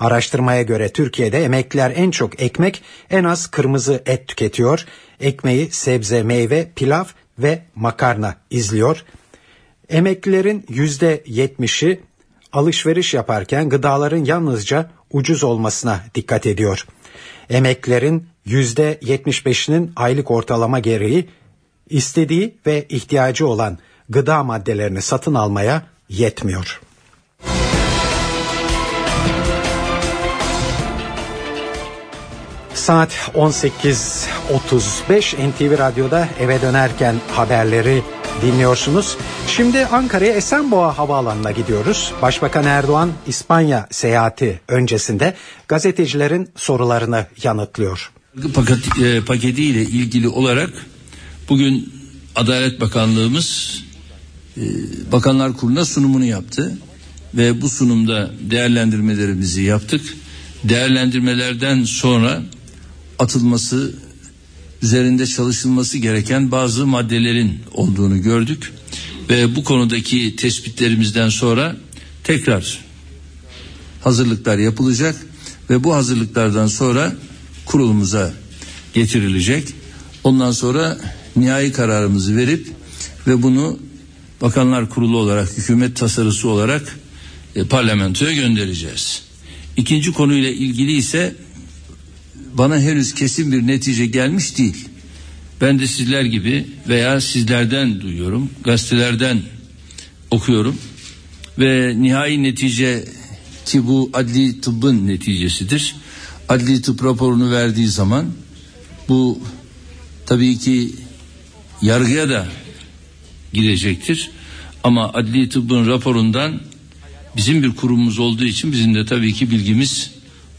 Araştırmaya göre Türkiye'de emekliler en çok ekmek, en az kırmızı et tüketiyor. Ekmeği sebze, meyve, pilav ve makarna izliyor. Emeklilerin %70'i alışveriş yaparken gıdaların yalnızca ucuz olmasına dikkat ediyor. Emeklerin %75'inin aylık ortalama gereği istediği ve ihtiyacı olan gıda maddelerini satın almaya yetmiyor. Saat 18.35 NTV Radyo'da eve dönerken haberleri dinliyorsunuz. Şimdi Ankara'ya Esenboğa Havaalanı'na gidiyoruz. Başbakan Erdoğan İspanya seyahati öncesinde gazetecilerin sorularını yanıtlıyor. Paket, e, paketiyle ilgili olarak bugün Adalet Bakanlığımız e, Bakanlar Kurulu'na sunumunu yaptı ve bu sunumda değerlendirmelerimizi yaptık. Değerlendirmelerden sonra atılması üzerinde çalışılması gereken bazı maddelerin olduğunu gördük ve bu konudaki tespitlerimizden sonra tekrar hazırlıklar yapılacak ve bu hazırlıklardan sonra kurulumuza getirilecek. Ondan sonra nihai kararımızı verip ve bunu Bakanlar Kurulu olarak hükümet tasarısı olarak e, parlamentoya göndereceğiz. İkinci konuyla ilgili ise bana henüz kesin bir netice gelmiş değil. Ben de sizler gibi veya sizlerden duyuyorum, gazetelerden okuyorum ve nihai netice ki bu adli tıbbın neticesidir. Adli tıp raporunu verdiği zaman bu tabii ki yargıya da gidecektir. Ama adli tıbbın raporundan bizim bir kurumumuz olduğu için bizim de tabii ki bilgimiz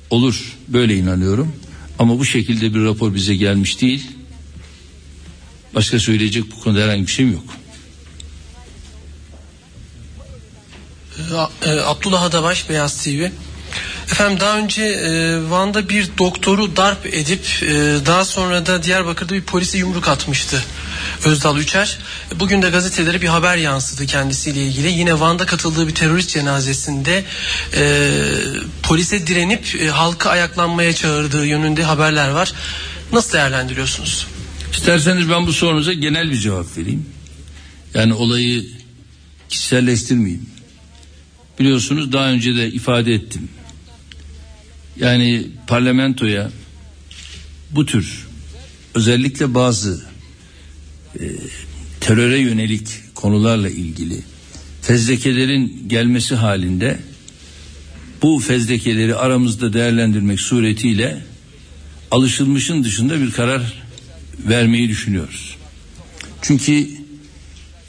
olur. Böyle inanıyorum. Ama bu şekilde bir rapor bize gelmiş değil. Başka söyleyecek bu konuda herhangi bir şeyim yok. Ee, Abdullah Adabaş Beyaz TV. Efendim daha önce e, Van'da bir doktoru darp edip e, daha sonra da Diyarbakır'da bir polise yumruk atmıştı Özdal Üçer. Bugün de gazetelere bir haber yansıdı kendisiyle ilgili. Yine Van'da katıldığı bir terörist cenazesinde e, polise direnip e, halkı ayaklanmaya çağırdığı yönünde haberler var. Nasıl değerlendiriyorsunuz? İsterseniz ben bu sorunuza genel bir cevap vereyim. Yani olayı kişiselleştirmeyeyim. Biliyorsunuz daha önce de ifade ettim. Yani parlamentoya bu tür özellikle bazı teröre yönelik konularla ilgili fezlekelerin gelmesi halinde bu fezlekeleri aramızda değerlendirmek suretiyle alışılmışın dışında bir karar vermeyi düşünüyoruz. Çünkü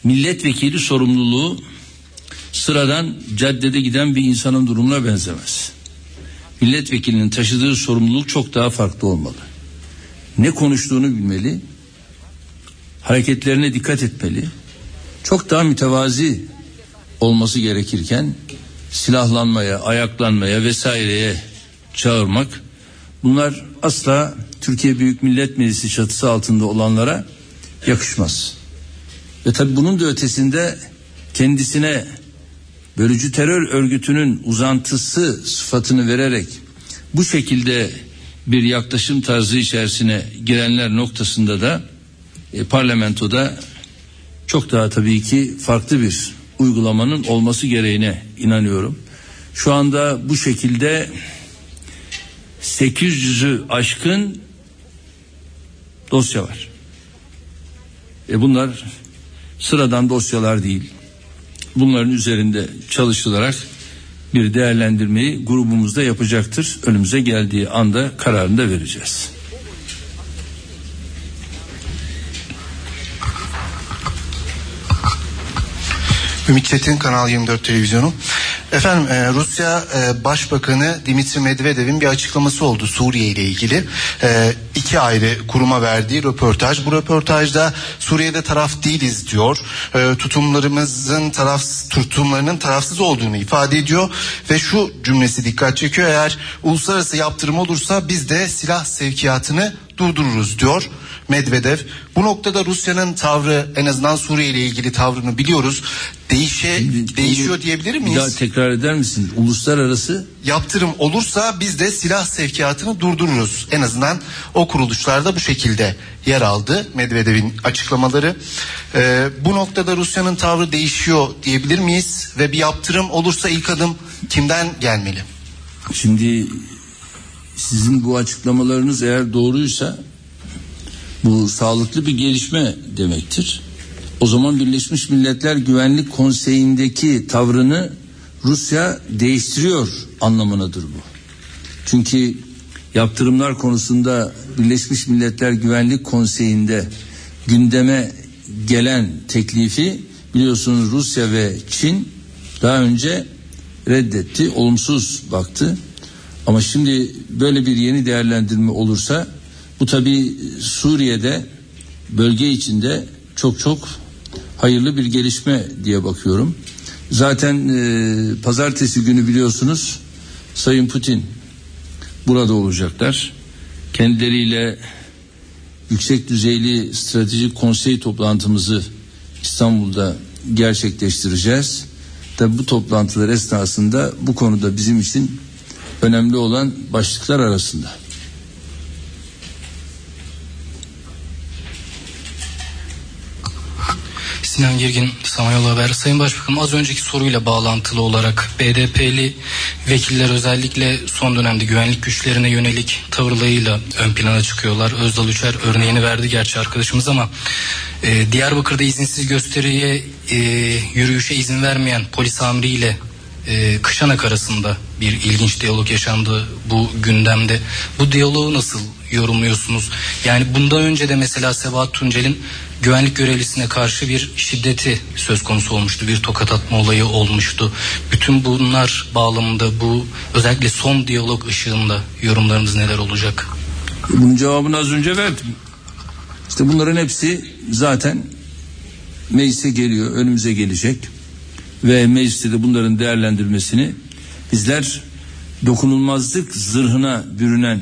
milletvekili sorumluluğu sıradan caddede giden bir insanın durumuna benzemez. Milletvekilinin taşıdığı sorumluluk çok daha farklı olmalı. Ne konuştuğunu bilmeli, hareketlerine dikkat etmeli. Çok daha mütevazi olması gerekirken silahlanmaya, ayaklanmaya vesaireye çağırmak bunlar asla Türkiye Büyük Millet Meclisi çatısı altında olanlara yakışmaz. Ve tabi bunun da ötesinde kendisine bölücü terör örgütünün uzantısı sıfatını vererek bu şekilde bir yaklaşım tarzı içerisine girenler noktasında da e, parlamentoda çok daha tabii ki farklı bir uygulamanın olması gereğine inanıyorum. Şu anda bu şekilde 800'ü aşkın dosya var. E bunlar sıradan dosyalar değil. Bunların üzerinde çalışılarak bir değerlendirmeyi grubumuzda yapacaktır. Önümüze geldiği anda kararını da vereceğiz. Ümit Çetin Kanal 24 Televizyonu. Efendim e, Rusya e, Başbakanı Dimitri Medvedev'in bir açıklaması oldu Suriye ile ilgili. E, iki ayrı kuruma verdiği röportaj. Bu röportajda Suriye'de taraf değiliz diyor. E, tutumlarımızın taraf tutumlarının tarafsız olduğunu ifade ediyor ve şu cümlesi dikkat çekiyor. Eğer uluslararası yaptırım olursa biz de silah sevkiyatını durdururuz diyor. Medvedev. Bu noktada Rusya'nın tavrı en azından Suriye ile ilgili tavrını biliyoruz. Değişe, değişiyor diyebilir miyiz? Bir daha tekrar eder misin? Uluslararası yaptırım olursa biz de silah sevkiyatını durdururuz. En azından o kuruluşlarda bu şekilde yer aldı Medvedev'in açıklamaları. Ee, bu noktada Rusya'nın tavrı değişiyor diyebilir miyiz? Ve bir yaptırım olursa ilk adım kimden gelmeli? Şimdi sizin bu açıklamalarınız eğer doğruysa bu sağlıklı bir gelişme demektir. O zaman Birleşmiş Milletler Güvenlik Konseyi'ndeki tavrını Rusya değiştiriyor anlamınadır bu. Çünkü yaptırımlar konusunda Birleşmiş Milletler Güvenlik Konseyi'nde gündeme gelen teklifi biliyorsunuz Rusya ve Çin daha önce reddetti, olumsuz baktı. Ama şimdi böyle bir yeni değerlendirme olursa bu tabi Suriye'de bölge içinde çok çok hayırlı bir gelişme diye bakıyorum. Zaten e, pazartesi günü biliyorsunuz Sayın Putin burada olacaklar. Kendileriyle yüksek düzeyli stratejik konsey toplantımızı İstanbul'da gerçekleştireceğiz. Tabi bu toplantılar esnasında bu konuda bizim için önemli olan başlıklar arasında. Sinan Girgin, Samanyolu Haber. Sayın Başbakanım az önceki soruyla bağlantılı olarak BDP'li vekiller özellikle son dönemde güvenlik güçlerine yönelik tavırlarıyla ön plana çıkıyorlar. Özdal Üçer örneğini verdi gerçi arkadaşımız ama e, Diyarbakır'da izinsiz gösteriye e, yürüyüşe izin vermeyen polis amiriyle e, Kışanak arasında bir ilginç diyalog yaşandı bu gündemde. Bu diyaloğu nasıl yorumluyorsunuz? Yani bundan önce de mesela Sebahat Tuncel'in güvenlik görevlisine karşı bir şiddeti söz konusu olmuştu. Bir tokat atma olayı olmuştu. Bütün bunlar bağlamında bu özellikle son diyalog ışığında yorumlarınız neler olacak? Bunun cevabını az önce verdim. İşte bunların hepsi zaten meclise geliyor, önümüze gelecek ve mecliste de bunların değerlendirmesini bizler dokunulmazlık zırhına bürünen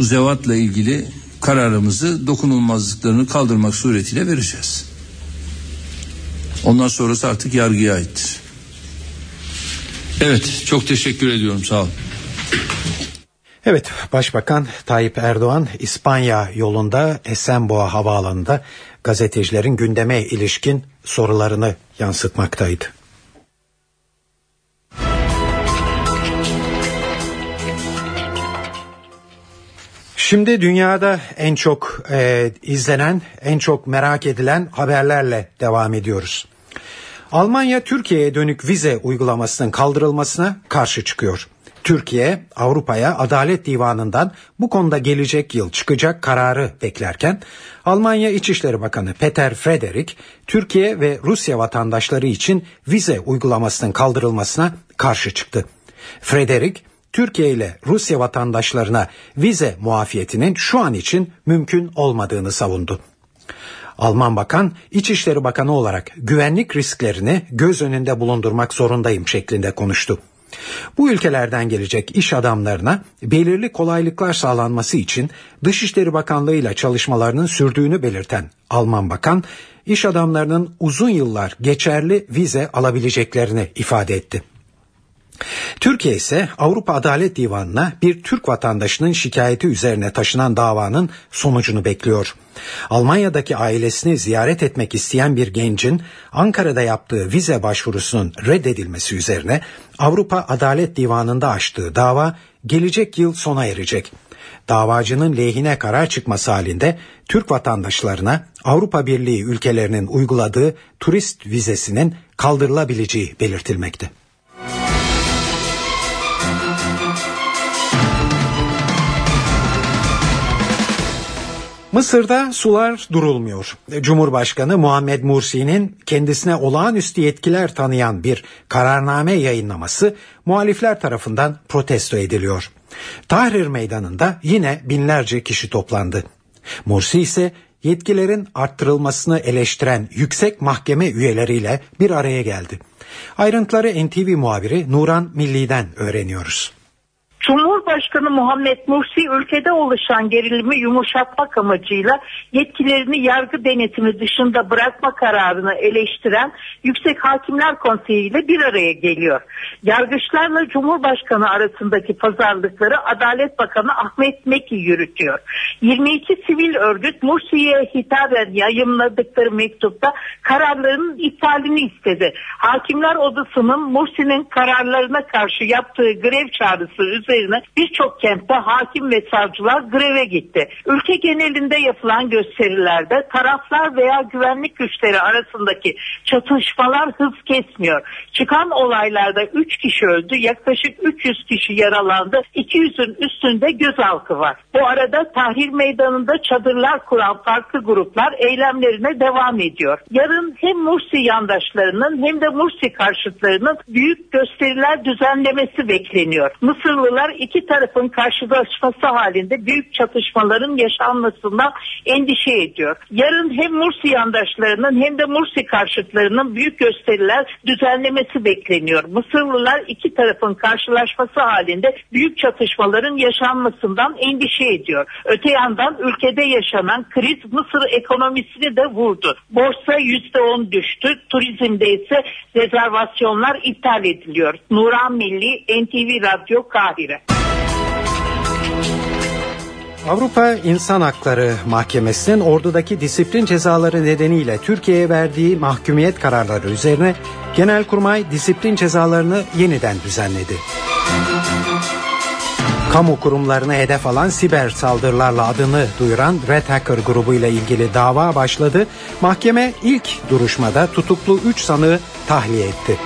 bu zevatla ilgili kararımızı dokunulmazlıklarını kaldırmak suretiyle vereceğiz. Ondan sonrası artık yargıya aittir. Evet çok teşekkür ediyorum sağ olun. Evet Başbakan Tayyip Erdoğan İspanya yolunda Esenboğa havaalanında gazetecilerin gündeme ilişkin sorularını yansıtmaktaydı. Şimdi dünyada en çok e, izlenen, en çok merak edilen haberlerle devam ediyoruz. Almanya Türkiye'ye dönük vize uygulamasının kaldırılmasına karşı çıkıyor. Türkiye Avrupa'ya Adalet Divanı'ndan bu konuda gelecek yıl çıkacak kararı beklerken Almanya İçişleri Bakanı Peter Frederik Türkiye ve Rusya vatandaşları için vize uygulamasının kaldırılmasına karşı çıktı. Frederik Türkiye ile Rusya vatandaşlarına vize muafiyetinin şu an için mümkün olmadığını savundu. Alman bakan İçişleri Bakanı olarak güvenlik risklerini göz önünde bulundurmak zorundayım şeklinde konuştu. Bu ülkelerden gelecek iş adamlarına belirli kolaylıklar sağlanması için Dışişleri Bakanlığı ile çalışmalarının sürdüğünü belirten Alman Bakan, iş adamlarının uzun yıllar geçerli vize alabileceklerini ifade etti. Türkiye ise Avrupa Adalet Divanı'na bir Türk vatandaşının şikayeti üzerine taşınan davanın sonucunu bekliyor. Almanya'daki ailesini ziyaret etmek isteyen bir gencin Ankara'da yaptığı vize başvurusunun reddedilmesi üzerine Avrupa Adalet Divanı'nda açtığı dava gelecek yıl sona erecek. Davacının lehine karar çıkması halinde Türk vatandaşlarına Avrupa Birliği ülkelerinin uyguladığı turist vizesinin kaldırılabileceği belirtilmekte. Mısır'da sular durulmuyor. Cumhurbaşkanı Muhammed Mursi'nin kendisine olağanüstü yetkiler tanıyan bir kararname yayınlaması muhalifler tarafından protesto ediliyor. Tahrir Meydanı'nda yine binlerce kişi toplandı. Mursi ise yetkilerin arttırılmasını eleştiren yüksek mahkeme üyeleriyle bir araya geldi. Ayrıntıları NTV muhabiri Nuran Milli'den öğreniyoruz. Cumhurbaşkanı Muhammed Mursi ülkede oluşan gerilimi yumuşatmak amacıyla yetkilerini yargı denetimi dışında bırakma kararını eleştiren Yüksek Hakimler Konseyi ile bir araya geliyor. Yargıçlarla Cumhurbaşkanı arasındaki pazarlıkları Adalet Bakanı Ahmet Meki yürütüyor. 22 sivil örgüt Mursi'ye hitaben yayımladıkları mektupta kararlarının iptalini istedi. Hakimler Odası'nın Mursi'nin kararlarına karşı yaptığı grev çağrısı üzerine üzerine birçok kentte hakim ve savcılar greve gitti. Ülke genelinde yapılan gösterilerde taraflar veya güvenlik güçleri arasındaki çatışmalar hız kesmiyor. Çıkan olaylarda 3 kişi öldü, yaklaşık 300 kişi yaralandı, 200'ün üstünde gözaltı var. Bu arada Tahrir Meydanı'nda çadırlar kuran farklı gruplar eylemlerine devam ediyor. Yarın hem Mursi yandaşlarının hem de Mursi karşıtlarının büyük gösteriler düzenlemesi bekleniyor. Mısırlılar iki tarafın karşılaşması halinde büyük çatışmaların yaşanmasından endişe ediyor. Yarın hem Mursi yandaşlarının hem de Mursi karşıtlarının büyük gösteriler düzenlemesi bekleniyor. Mısırlılar iki tarafın karşılaşması halinde büyük çatışmaların yaşanmasından endişe ediyor. Öte yandan ülkede yaşanan kriz Mısır ekonomisini de vurdu. Borsa %10 düştü. Turizmde ise rezervasyonlar iptal ediliyor. Nuran Milli, NTV Radyo Kahire. Avrupa İnsan Hakları Mahkemesi'nin ordudaki disiplin cezaları nedeniyle Türkiye'ye verdiği mahkumiyet kararları üzerine Genelkurmay disiplin cezalarını yeniden düzenledi. Kamu kurumlarına hedef alan siber saldırılarla adını duyuran Red Hacker grubu ile ilgili dava başladı. Mahkeme ilk duruşmada tutuklu 3 sanığı tahliye etti.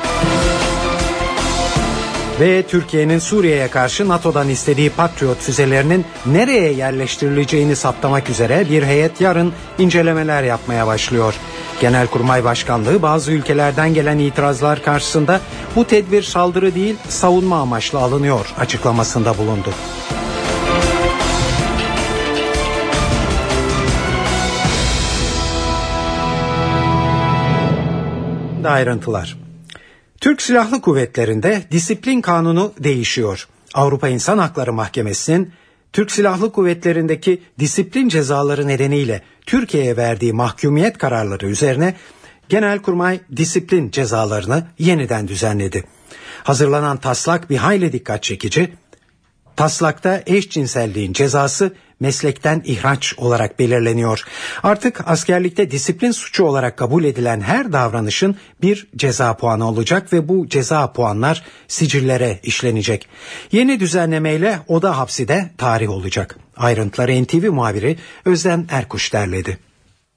Ve Türkiye'nin Suriye'ye karşı NATO'dan istediği Patriot füzelerinin nereye yerleştirileceğini saptamak üzere bir heyet yarın incelemeler yapmaya başlıyor. Genelkurmay Başkanlığı bazı ülkelerden gelen itirazlar karşısında bu tedbir saldırı değil savunma amaçlı alınıyor açıklamasında bulundu. Ayrıntılar. Türk Silahlı Kuvvetleri'nde disiplin kanunu değişiyor. Avrupa İnsan Hakları Mahkemesi'nin Türk Silahlı Kuvvetleri'ndeki disiplin cezaları nedeniyle Türkiye'ye verdiği mahkumiyet kararları üzerine Genelkurmay disiplin cezalarını yeniden düzenledi. Hazırlanan taslak bir hayli dikkat çekici. Taslakta eşcinselliğin cezası meslekten ihraç olarak belirleniyor. Artık askerlikte disiplin suçu olarak kabul edilen her davranışın bir ceza puanı olacak ve bu ceza puanlar sicillere işlenecek. Yeni düzenlemeyle oda hapsi de tarih olacak. Ayrıntıları NTV muhabiri Özlem Erkuş derledi.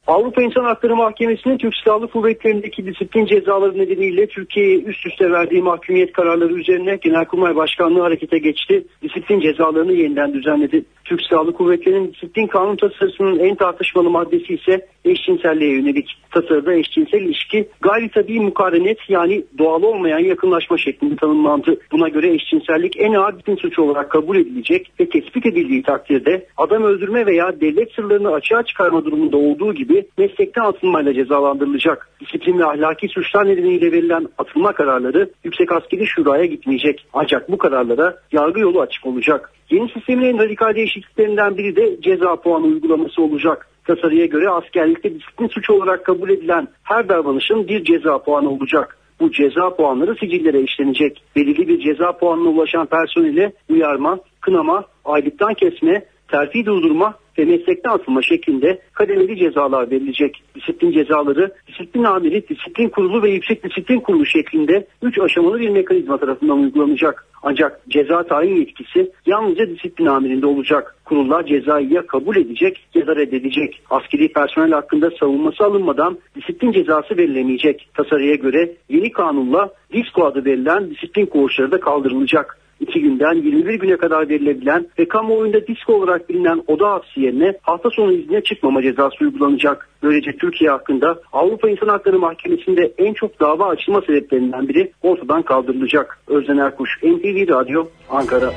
Avrupa İnsan Hakları Mahkemesi'nin Türk Silahlı Kuvvetleri'ndeki disiplin cezaları nedeniyle Türkiye'ye üst üste verdiği mahkumiyet kararları üzerine Genelkurmay Başkanlığı harekete geçti. Disiplin cezalarını yeniden düzenledi. Türk Silahlı Kuvvetleri'nin disiplin kanun tasarısının en tartışmalı maddesi ise eşcinselliğe yönelik. Tasarıda eşcinsel ilişki gayri tabi mukarenet yani doğal olmayan yakınlaşma şeklinde tanımlandı. Buna göre eşcinsellik en ağır disiplin suçu olarak kabul edilecek ve tespit edildiği takdirde adam öldürme veya devlet sırlarını açığa çıkarma durumunda olduğu gibi meslekten atılmayla cezalandırılacak. Disiplin ve ahlaki suçlar nedeniyle verilen atılma kararları Yüksek Askeri Şura'ya gitmeyecek. Ancak bu kararlara yargı yolu açık olacak. Yeni sistemin en radikal değişikliklerinden biri de ceza puanı uygulaması olacak. Tasarıya göre askerlikte disiplin suçu olarak kabul edilen her davranışın bir ceza puanı olacak. Bu ceza puanları sicillere işlenecek. Belirli bir ceza puanına ulaşan personele uyarma, kınama, aylıktan kesme, terfi durdurma ve meslekten atılma şeklinde kademeli cezalar verilecek. Disiplin cezaları disiplin amiri, disiplin kurulu ve yüksek disiplin kurulu şeklinde 3 aşamalı bir mekanizma tarafından uygulanacak. Ancak ceza tayin yetkisi yalnızca disiplin amirinde olacak. Kurullar cezayı ya kabul edecek ya da reddedecek. Askeri personel hakkında savunması alınmadan disiplin cezası verilemeyecek. Tasarıya göre yeni kanunla disko adı verilen disiplin koğuşları da kaldırılacak. 2 günden 21 güne kadar verilebilen ve kamuoyunda disko olarak bilinen oda hapsi yerine hafta sonu izne çıkmama cezası uygulanacak. Böylece Türkiye hakkında Avrupa İnsan Hakları Mahkemesi'nde en çok dava açılma sebeplerinden biri ortadan kaldırılacak. Özden Erkuş, NTV Radyo, Ankara.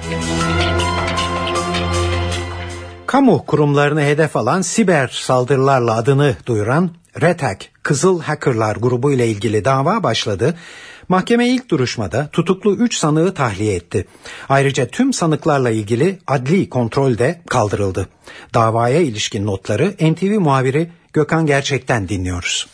Kamu kurumlarını hedef alan siber saldırılarla adını duyuran RETAC Kızıl Hackerlar grubu ile ilgili dava başladı. Mahkeme ilk duruşmada tutuklu 3 sanığı tahliye etti. Ayrıca tüm sanıklarla ilgili adli kontrol de kaldırıldı. Davaya ilişkin notları NTV muhabiri Gökhan Gerçek'ten dinliyoruz.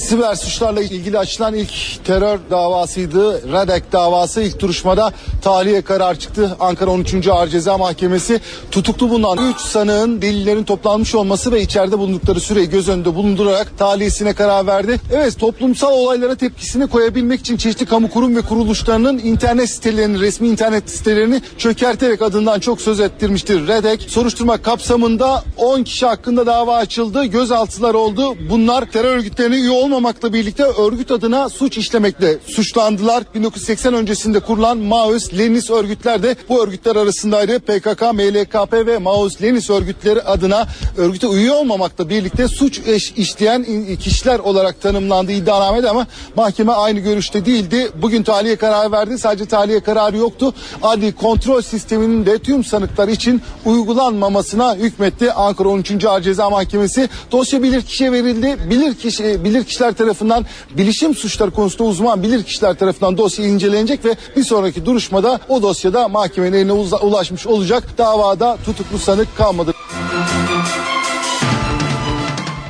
Siber suçlarla ilgili açılan ilk terör davasıydı. Radek davası ilk duruşmada tahliye karar çıktı. Ankara 13. Ağır Ceza Mahkemesi tutuklu bulunan 3 sanığın delillerin toplanmış olması ve içeride bulundukları süreyi göz önünde bulundurarak tahliyesine karar verdi. Evet toplumsal olaylara tepkisini koyabilmek için çeşitli kamu kurum ve kuruluşlarının internet sitelerini, resmi internet sitelerini çökerterek adından çok söz ettirmiştir. Redek soruşturma kapsamında 10 kişi hakkında dava açıldı. Gözaltılar oldu. Bunlar terör örgütlerine üye olmamakla birlikte örgüt adına suç işlemekle suçlandılar. 1980 öncesinde kurulan Maoist Leninist örgütler de bu örgütler arasındaydı. PKK, MLKP ve Maoist Leninist örgütleri adına örgüte üye olmamakla birlikte suç işleyen kişiler olarak tanımlandı iddianamede ama mahkeme aynı görüşte değildi. Bugün tahliye kararı verdi. Sadece tahliye kararı yoktu. Adli kontrol sisteminin de tüm sanıklar için uygulanmamasına hükmetti. Ankara 13. Ağır Ceza Mahkemesi dosya bilirkişiye verildi. Bilirkişi bilirkişi kişiler tarafından bilişim suçları konusunda uzman bilir kişiler tarafından dosya incelenecek ve bir sonraki duruşmada o dosyada mahkemenin eline ulaşmış olacak. Davada tutuklu sanık kalmadı.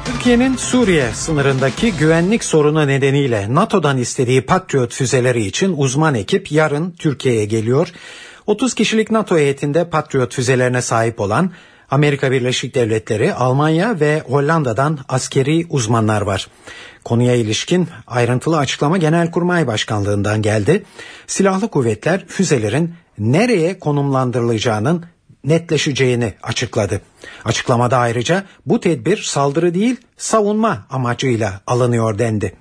Türkiye'nin Suriye sınırındaki güvenlik sorunu nedeniyle NATO'dan istediği Patriot füzeleri için uzman ekip yarın Türkiye'ye geliyor. 30 kişilik NATO heyetinde Patriot füzelerine sahip olan Amerika Birleşik Devletleri, Almanya ve Hollanda'dan askeri uzmanlar var. Konuya ilişkin ayrıntılı açıklama Genelkurmay Başkanlığından geldi. Silahlı kuvvetler füzelerin nereye konumlandırılacağının netleşeceğini açıkladı. Açıklamada ayrıca bu tedbir saldırı değil savunma amacıyla alınıyor dendi.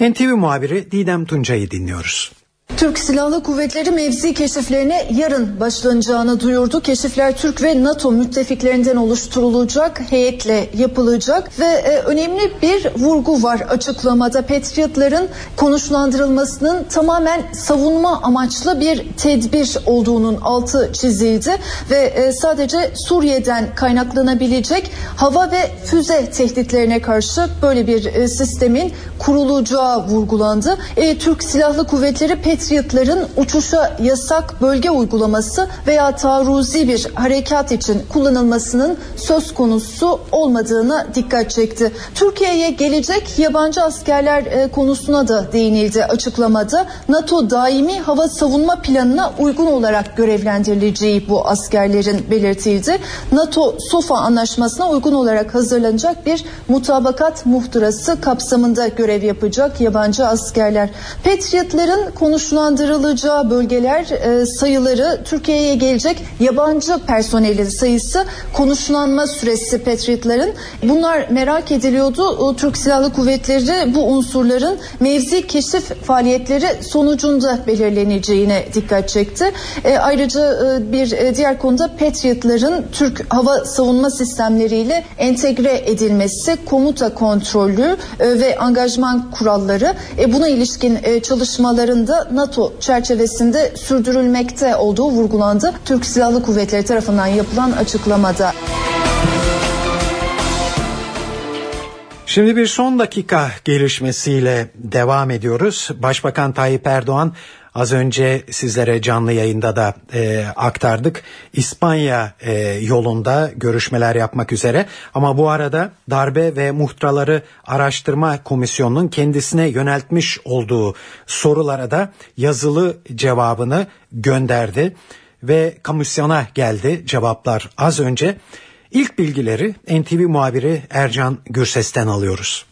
NTV muhabiri Didem Tuncay'ı dinliyoruz. Türk Silahlı Kuvvetleri mevzi keşiflerine yarın başlanacağını duyurdu. Keşifler Türk ve NATO müttefiklerinden oluşturulacak, heyetle yapılacak ve e, önemli bir vurgu var açıklamada. Patriotların konuşlandırılmasının tamamen savunma amaçlı bir tedbir olduğunun altı çizildi ve e, sadece Suriye'den kaynaklanabilecek hava ve füze tehditlerine karşı böyle bir e, sistemin kurulacağı vurgulandı. E, Türk Silahlı Kuvvetleri Patriotların uçuşa yasak bölge uygulaması veya taarruzi bir harekat için kullanılmasının söz konusu olmadığına dikkat çekti. Türkiye'ye gelecek yabancı askerler e, konusuna da değinildi açıklamada. NATO daimi hava savunma planına uygun olarak görevlendirileceği bu askerlerin belirtildi. NATO SOFA anlaşmasına uygun olarak hazırlanacak bir mutabakat muhtırası kapsamında görev yapacak yabancı askerler. Patriotların konuşlandırılacağı bölgeler e, sayıları Türkiye'ye gelecek yabancı personelin sayısı konuşlanma süresi Patriotların bunlar merak ediliyordu. Türk Silahlı Kuvvetleri bu unsurların mevzi keşif faaliyetleri sonucunda belirleneceğine dikkat çekti. E, ayrıca e, bir e, diğer konuda Patriotların Türk hava savunma sistemleriyle entegre edilmesi, komuta kontrolü e, ve angajman kuralları e, buna ilişkin e, çalışmalarında NATO çerçevesinde sürdürülmekte olduğu vurgulandı. Türk Silahlı Kuvvetleri tarafından yapılan açıklamada. Şimdi bir son dakika gelişmesiyle devam ediyoruz. Başbakan Tayyip Erdoğan az önce sizlere canlı yayında da e, aktardık. İspanya e, yolunda görüşmeler yapmak üzere ama bu arada darbe ve muhtıraları araştırma komisyonunun kendisine yöneltmiş olduğu sorulara da yazılı cevabını gönderdi ve komisyona geldi cevaplar az önce. İlk bilgileri NTV muhabiri Ercan Gürses'ten alıyoruz.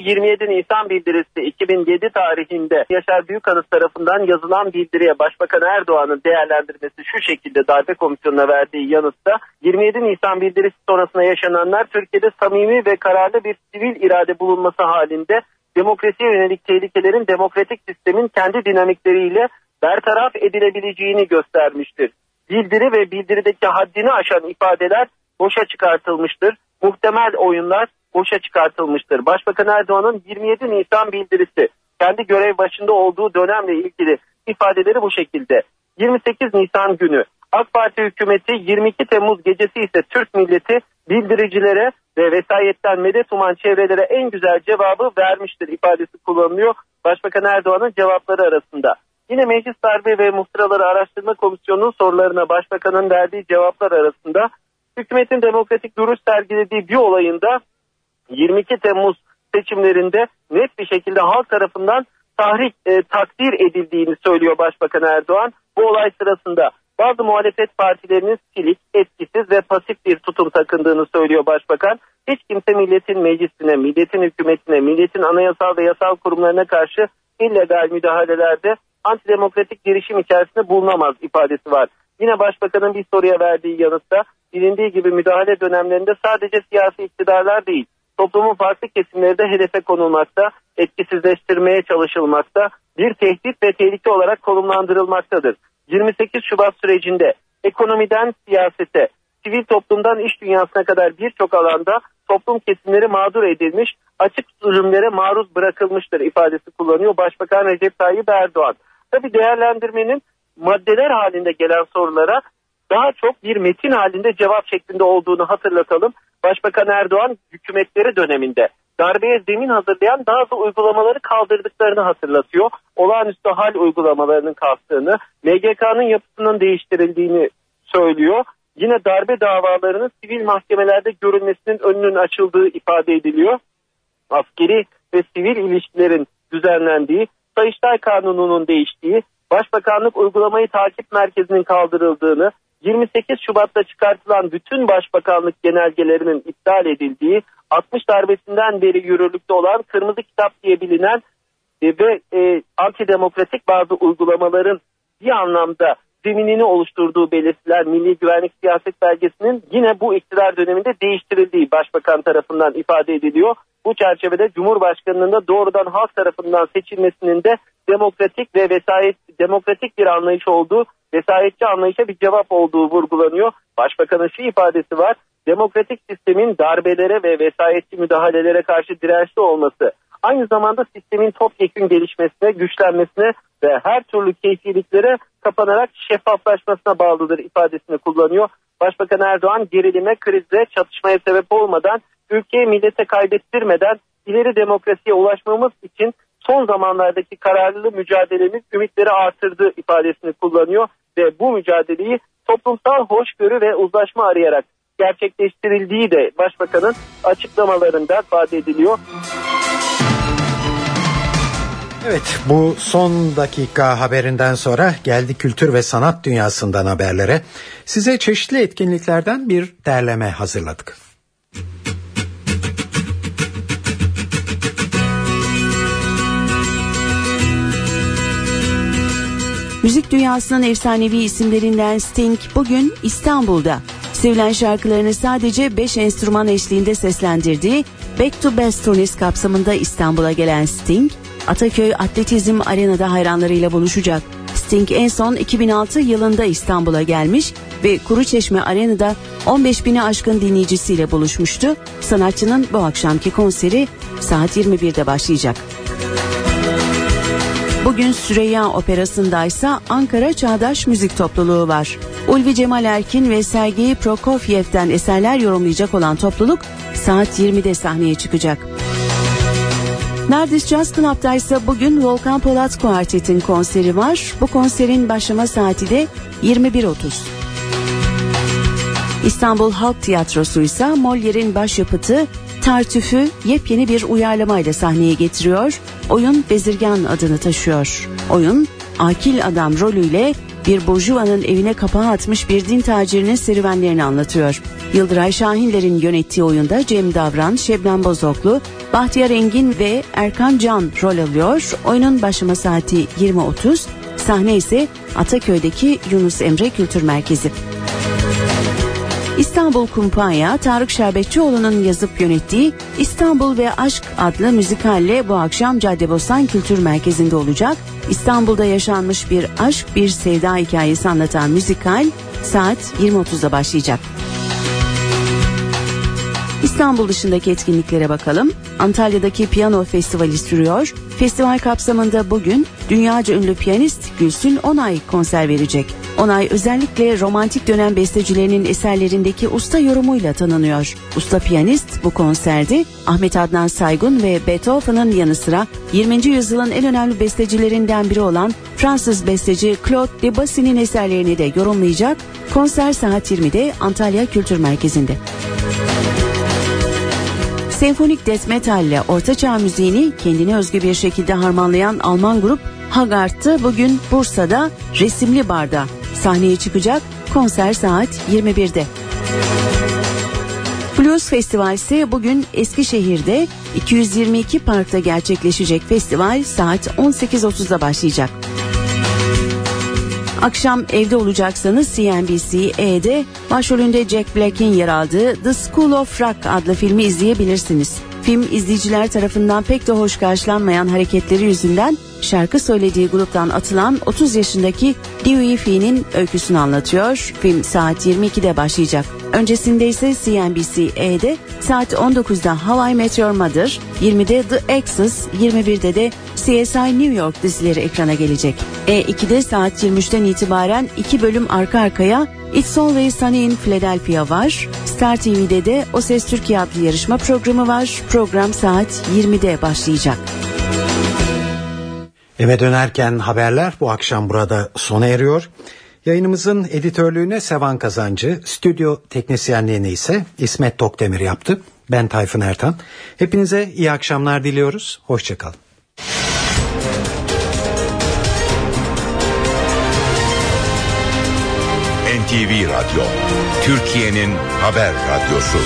27 Nisan bildirisi 2007 tarihinde Yaşar Büyükanıt tarafından yazılan bildiriye Başbakan Erdoğan'ın değerlendirmesi şu şekilde darbe komisyonuna verdiği yanıtta 27 Nisan bildirisi sonrasında yaşananlar Türkiye'de samimi ve kararlı bir sivil irade bulunması halinde demokrasiye yönelik tehlikelerin demokratik sistemin kendi dinamikleriyle bertaraf edilebileceğini göstermiştir. Bildiri ve bildirideki haddini aşan ifadeler boşa çıkartılmıştır. Muhtemel oyunlar boşa çıkartılmıştır. Başbakan Erdoğan'ın 27 Nisan bildirisi kendi görev başında olduğu dönemle ilgili ifadeleri bu şekilde. 28 Nisan günü AK Parti hükümeti 22 Temmuz gecesi ise Türk milleti bildiricilere ve vesayetten medet uman çevrelere en güzel cevabı vermiştir ifadesi kullanılıyor. Başbakan Erdoğan'ın cevapları arasında. Yine Meclis Darbe ve Muhtıraları Araştırma Komisyonu'nun sorularına Başbakan'ın verdiği cevaplar arasında hükümetin demokratik duruş sergilediği bir olayında 22 Temmuz seçimlerinde net bir şekilde halk tarafından tahrik e, takdir edildiğini söylüyor Başbakan Erdoğan. Bu olay sırasında bazı muhalefet partilerinin silik, etkisiz ve pasif bir tutum takındığını söylüyor Başbakan. Hiç kimse milletin meclisine, milletin hükümetine, milletin anayasal ve yasal kurumlarına karşı illegal müdahalelerde antidemokratik girişim içerisinde bulunamaz ifadesi var. Yine Başbakanın bir soruya verdiği yanıtta bilindiği gibi müdahale dönemlerinde sadece siyasi iktidarlar değil, toplumun farklı kesimleri de hedefe konulmakta, etkisizleştirmeye çalışılmakta, bir tehdit ve tehlike olarak konumlandırılmaktadır. 28 Şubat sürecinde ekonomiden siyasete, sivil toplumdan iş dünyasına kadar birçok alanda toplum kesimleri mağdur edilmiş, açık zulümlere maruz bırakılmıştır ifadesi kullanıyor Başbakan Recep Tayyip Erdoğan. Tabi değerlendirmenin maddeler halinde gelen sorulara daha çok bir metin halinde cevap şeklinde olduğunu hatırlatalım. Başbakan Erdoğan hükümetleri döneminde darbeye zemin hazırlayan bazı uygulamaları kaldırdıklarını hatırlatıyor. Olağanüstü hal uygulamalarının kalktığını, MGK'nın yapısının değiştirildiğini söylüyor. Yine darbe davalarının sivil mahkemelerde görülmesinin önünün açıldığı ifade ediliyor. Askeri ve sivil ilişkilerin düzenlendiği, Sayıştay Kanunu'nun değiştiği, Başbakanlık Uygulamayı Takip Merkezi'nin kaldırıldığını, 28 Şubat'ta çıkartılan bütün başbakanlık genelgelerinin iptal edildiği, 60 darbesinden beri yürürlükte olan Kırmızı Kitap diye bilinen e, ve e, antidemokratik bazı uygulamaların bir anlamda zeminini oluşturduğu belirtilen Milli Güvenlik Siyaset Belgesi'nin yine bu iktidar döneminde değiştirildiği başbakan tarafından ifade ediliyor. Bu çerçevede Cumhurbaşkanı'nın da doğrudan halk tarafından seçilmesinin de demokratik ve vesayet demokratik bir anlayış olduğu, vesayetçi anlayışa bir cevap olduğu vurgulanıyor. Başbakanın şu ifadesi var. Demokratik sistemin darbelere ve vesayetçi müdahalelere karşı dirençli olması, aynı zamanda sistemin topyekün gelişmesine, güçlenmesine ve her türlü keyfiliklere kapanarak şeffaflaşmasına bağlıdır ifadesini kullanıyor. Başbakan Erdoğan gerilime, krize, çatışmaya sebep olmadan, ülkeyi millete kaybettirmeden ileri demokrasiye ulaşmamız için son zamanlardaki kararlı mücadelemiz ümitleri artırdı ifadesini kullanıyor ve bu mücadeleyi toplumsal hoşgörü ve uzlaşma arayarak gerçekleştirildiği de başbakanın açıklamalarında ifade ediliyor. Evet bu son dakika haberinden sonra geldi kültür ve sanat dünyasından haberlere. Size çeşitli etkinliklerden bir derleme hazırladık. Müzik dünyasının efsanevi isimlerinden Sting bugün İstanbul'da. Sevilen şarkılarını sadece 5 enstrüman eşliğinde seslendirdiği Back to Best turnesi kapsamında İstanbul'a gelen Sting, Ataköy Atletizm Arena'da hayranlarıyla buluşacak. Sting en son 2006 yılında İstanbul'a gelmiş ve Kuruçeşme Arena'da 15 bini aşkın dinleyicisiyle buluşmuştu. Sanatçının bu akşamki konseri saat 21'de başlayacak. Bugün Süreyya Operası'ndaysa Ankara Çağdaş Müzik Topluluğu var. Ulvi Cemal Erkin ve Sergei Prokofiev'den eserler yorumlayacak olan topluluk saat 20'de sahneye çıkacak. Nardis Jazz Club'da ise bugün Volkan Polat Kuartet'in konseri var. Bu konserin başlama saati de 21.30. İstanbul Halk Tiyatrosu ise Molière'in başyapıtı Tartüf'ü yepyeni bir uyarlamayla sahneye getiriyor. Oyun Bezirgan adını taşıyor. Oyun akil adam rolüyle bir burjuvanın evine kapağı atmış bir din tacirinin serüvenlerini anlatıyor. Yıldıray Şahinler'in yönettiği oyunda Cem Davran, Şebnem Bozoklu, Bahtiyar Engin ve Erkan Can rol alıyor. Oyunun başlama saati 20.30, sahne ise Ataköy'deki Yunus Emre Kültür Merkezi. İstanbul Kumpanya, Tarık Şerbetçioğlu'nun yazıp yönettiği İstanbul ve Aşk adlı müzikalle bu akşam Caddebostan Kültür Merkezi'nde olacak. İstanbul'da yaşanmış bir aşk, bir sevda hikayesi anlatan müzikal saat 20.30'da başlayacak. İstanbul dışındaki etkinliklere bakalım. Antalya'daki piyano festivali sürüyor. Festival kapsamında bugün dünyaca ünlü piyanist Gülsün Onay konser verecek. Onay özellikle romantik dönem bestecilerinin eserlerindeki usta yorumuyla tanınıyor. Usta piyanist bu konserde Ahmet Adnan Saygun ve Beethoven'ın yanı sıra 20. yüzyılın en önemli bestecilerinden biri olan Fransız besteci Claude Debussy'nin eserlerini de yorumlayacak. Konser saat 20'de Antalya Kültür Merkezi'nde. Senfonik death metal ile ortaçağ müziğini kendine özgü bir şekilde harmanlayan Alman grup Hagart'ı bugün Bursa'da Resimli Bar'da sahneye çıkacak. Konser saat 21'de. Blues Festival ise bugün Eskişehir'de 222 Park'ta gerçekleşecek festival saat 18.30'da başlayacak. Akşam evde olacaksanız CNBC-E'de başrolünde Jack Black'in yer aldığı The School of Rock adlı filmi izleyebilirsiniz. Film izleyiciler tarafından pek de hoş karşılanmayan hareketleri yüzünden şarkı söylediği gruptan atılan 30 yaşındaki Dewey Fee'nin öyküsünü anlatıyor. Film saat 22'de başlayacak. Öncesinde ise CNBC-E'de saat 19'da Hawaii Meteor Mother, 20'de The Exes, 21'de de CSI New York dizileri ekrana gelecek. E2'de saat 23'ten itibaren iki bölüm arka arkaya It's Always Sunny in Philadelphia var. Star TV'de de O Ses Türkiye adlı yarışma programı var. Program saat 20'de başlayacak. Eve dönerken haberler bu akşam burada sona eriyor. Yayınımızın editörlüğüne Sevan Kazancı, stüdyo teknisyenliğini ise İsmet Tokdemir yaptı. Ben Tayfun Ertan. Hepinize iyi akşamlar diliyoruz. Hoşçakalın. NTV Radyo, Türkiye'nin haber radyosu.